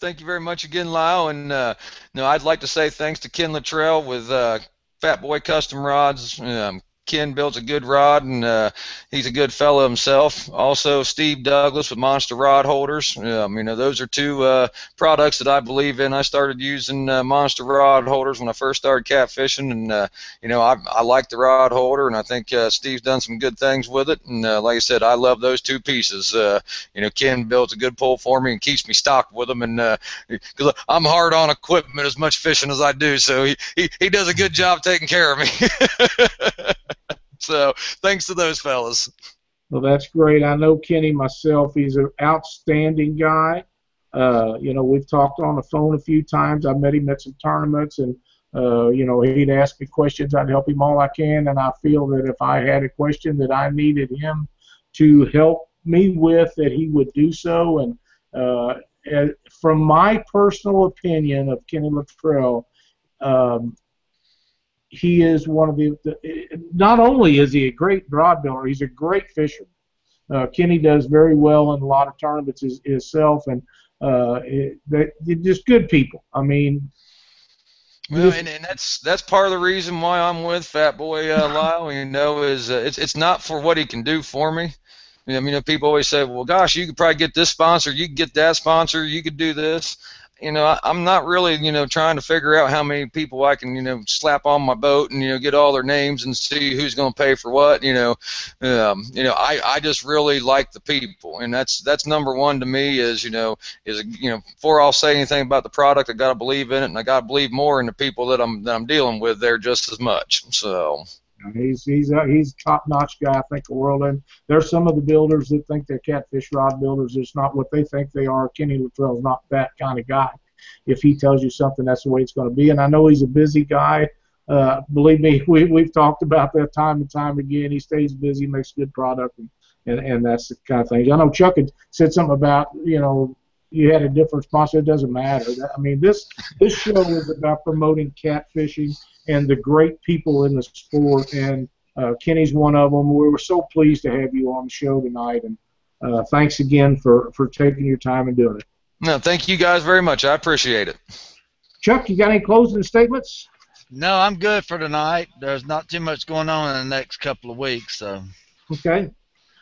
Thank you very much again, Lyle. And uh, I'd like to say thanks to Ken Luttrell with uh, Fat Boy Custom Rods, um, Ken builds a good rod, and uh, he's a good fellow himself. Also, Steve Douglas with Monster Rod Holders. Um, you know, those are two uh, products that I believe in. I started using uh, Monster Rod Holders when I first started catfishing, and uh, you know, I, I like the rod holder, and I think uh, Steve's done some good things with it. And uh, like I said, I love those two pieces. you know, Ken builds a good pull for me and keeps me stocked with them, and because I'm hard on equipment as much fishing as I do, so he, he, he does a good job taking care of me. So thanks to those fellas.
Well, that's great. I know Kenny myself. He's an outstanding guy. Uh, you know, we've talked on the phone a few times. I met him at some tournaments, and uh, you know, he'd ask me questions. I'd help him all I can, and I feel that if I had a question that I needed him to help me with, that he would do so. And uh, from my personal opinion of Kenny Luttrell, um, he is one of the, the, not only is he a great rod builder, he's a great fisherman. Uh, Kenny does very well in a lot of tournaments his, himself, and uh, it, they, are just good people. I mean,
well, and, and that's that's part of the reason why I'm with Fat Boy uh, Lyle. You know, is uh, it's it's not for what he can do for me. I mean, you know, people always say, "Well, gosh, you could probably get this sponsor, you could get that sponsor, you could do this." You know, I, I'm not really, you know, trying to figure out how many people I can, you know, slap on my boat and you know get all their names and see who's going to pay for what. You know, um, you know, I, I just really like the people, and that's that's number one to me. Is you know, is you know, before I'll say anything about the product, I got to believe in it, and I got to believe more in the people that I'm that I'm dealing with there just as much. So.
He's he's a, he's top notch guy. I think the world and there's some of the builders that think they're catfish rod builders. It's not what they think they are. Kenny Luttrell's not that kind of guy. If he tells you something, that's the way it's going to be. And I know he's a busy guy. Uh, believe me, we we've talked about that time and time again. He stays busy, makes good product, and and, and that's the kind of thing. I know Chuck had said something about you know you had a different sponsor. It doesn't matter. I mean, this this show is about promoting catfishing and the great people in the sport. And uh, Kenny's one of them. We were so pleased to have you on the show tonight, and uh, thanks again for for taking your time and doing it.
No, thank you guys very much. I appreciate it.
Chuck, you got any closing statements?
No, I'm good for tonight. There's not too much going on in the next couple of weeks, so.
Okay.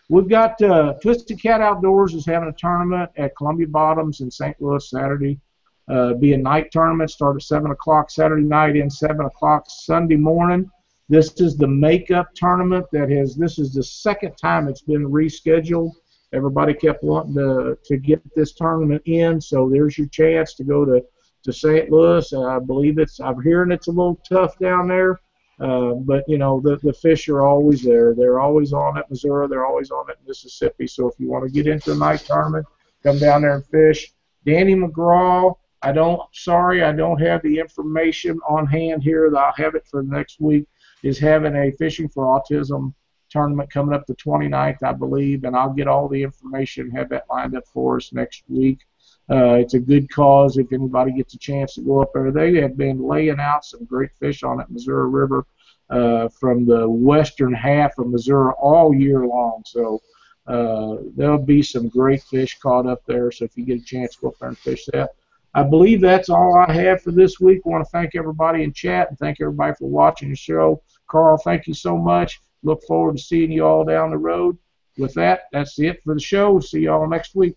We've got uh, Twisted Cat Outdoors is having a tournament at Columbia Bottoms in St. Louis Saturday. Uh, be a night tournament. Start at seven o'clock Saturday night and seven o'clock Sunday morning. This is the makeup tournament that has. This is the second time it's been rescheduled. Everybody kept wanting to to get this tournament in, so there's your chance to go to to St. Louis. Uh, I believe it's. I'm hearing it's a little tough down there. Uh, but you know the the fish are always there. They're always on at Missouri. They're always on at Mississippi. So if you want to get into a night tournament, come down there and fish. Danny McGraw. I don't. Sorry, I don't have the information on hand here. I'll have it for next week. Is having a fishing for autism tournament coming up the 29th, I believe, and I'll get all the information, have that lined up for us next week. Uh, it's a good cause if anybody gets a chance to go up there. They have been laying out some great fish on that Missouri River uh, from the western half of Missouri all year long. So uh, there'll be some great fish caught up there. So if you get a chance, go up there and fish that. I believe that's all I have for this week. I want to thank everybody in chat and thank everybody for watching the show. Carl, thank you so much. Look forward to seeing you all down the road. With that, that's it for the show. See you all next week.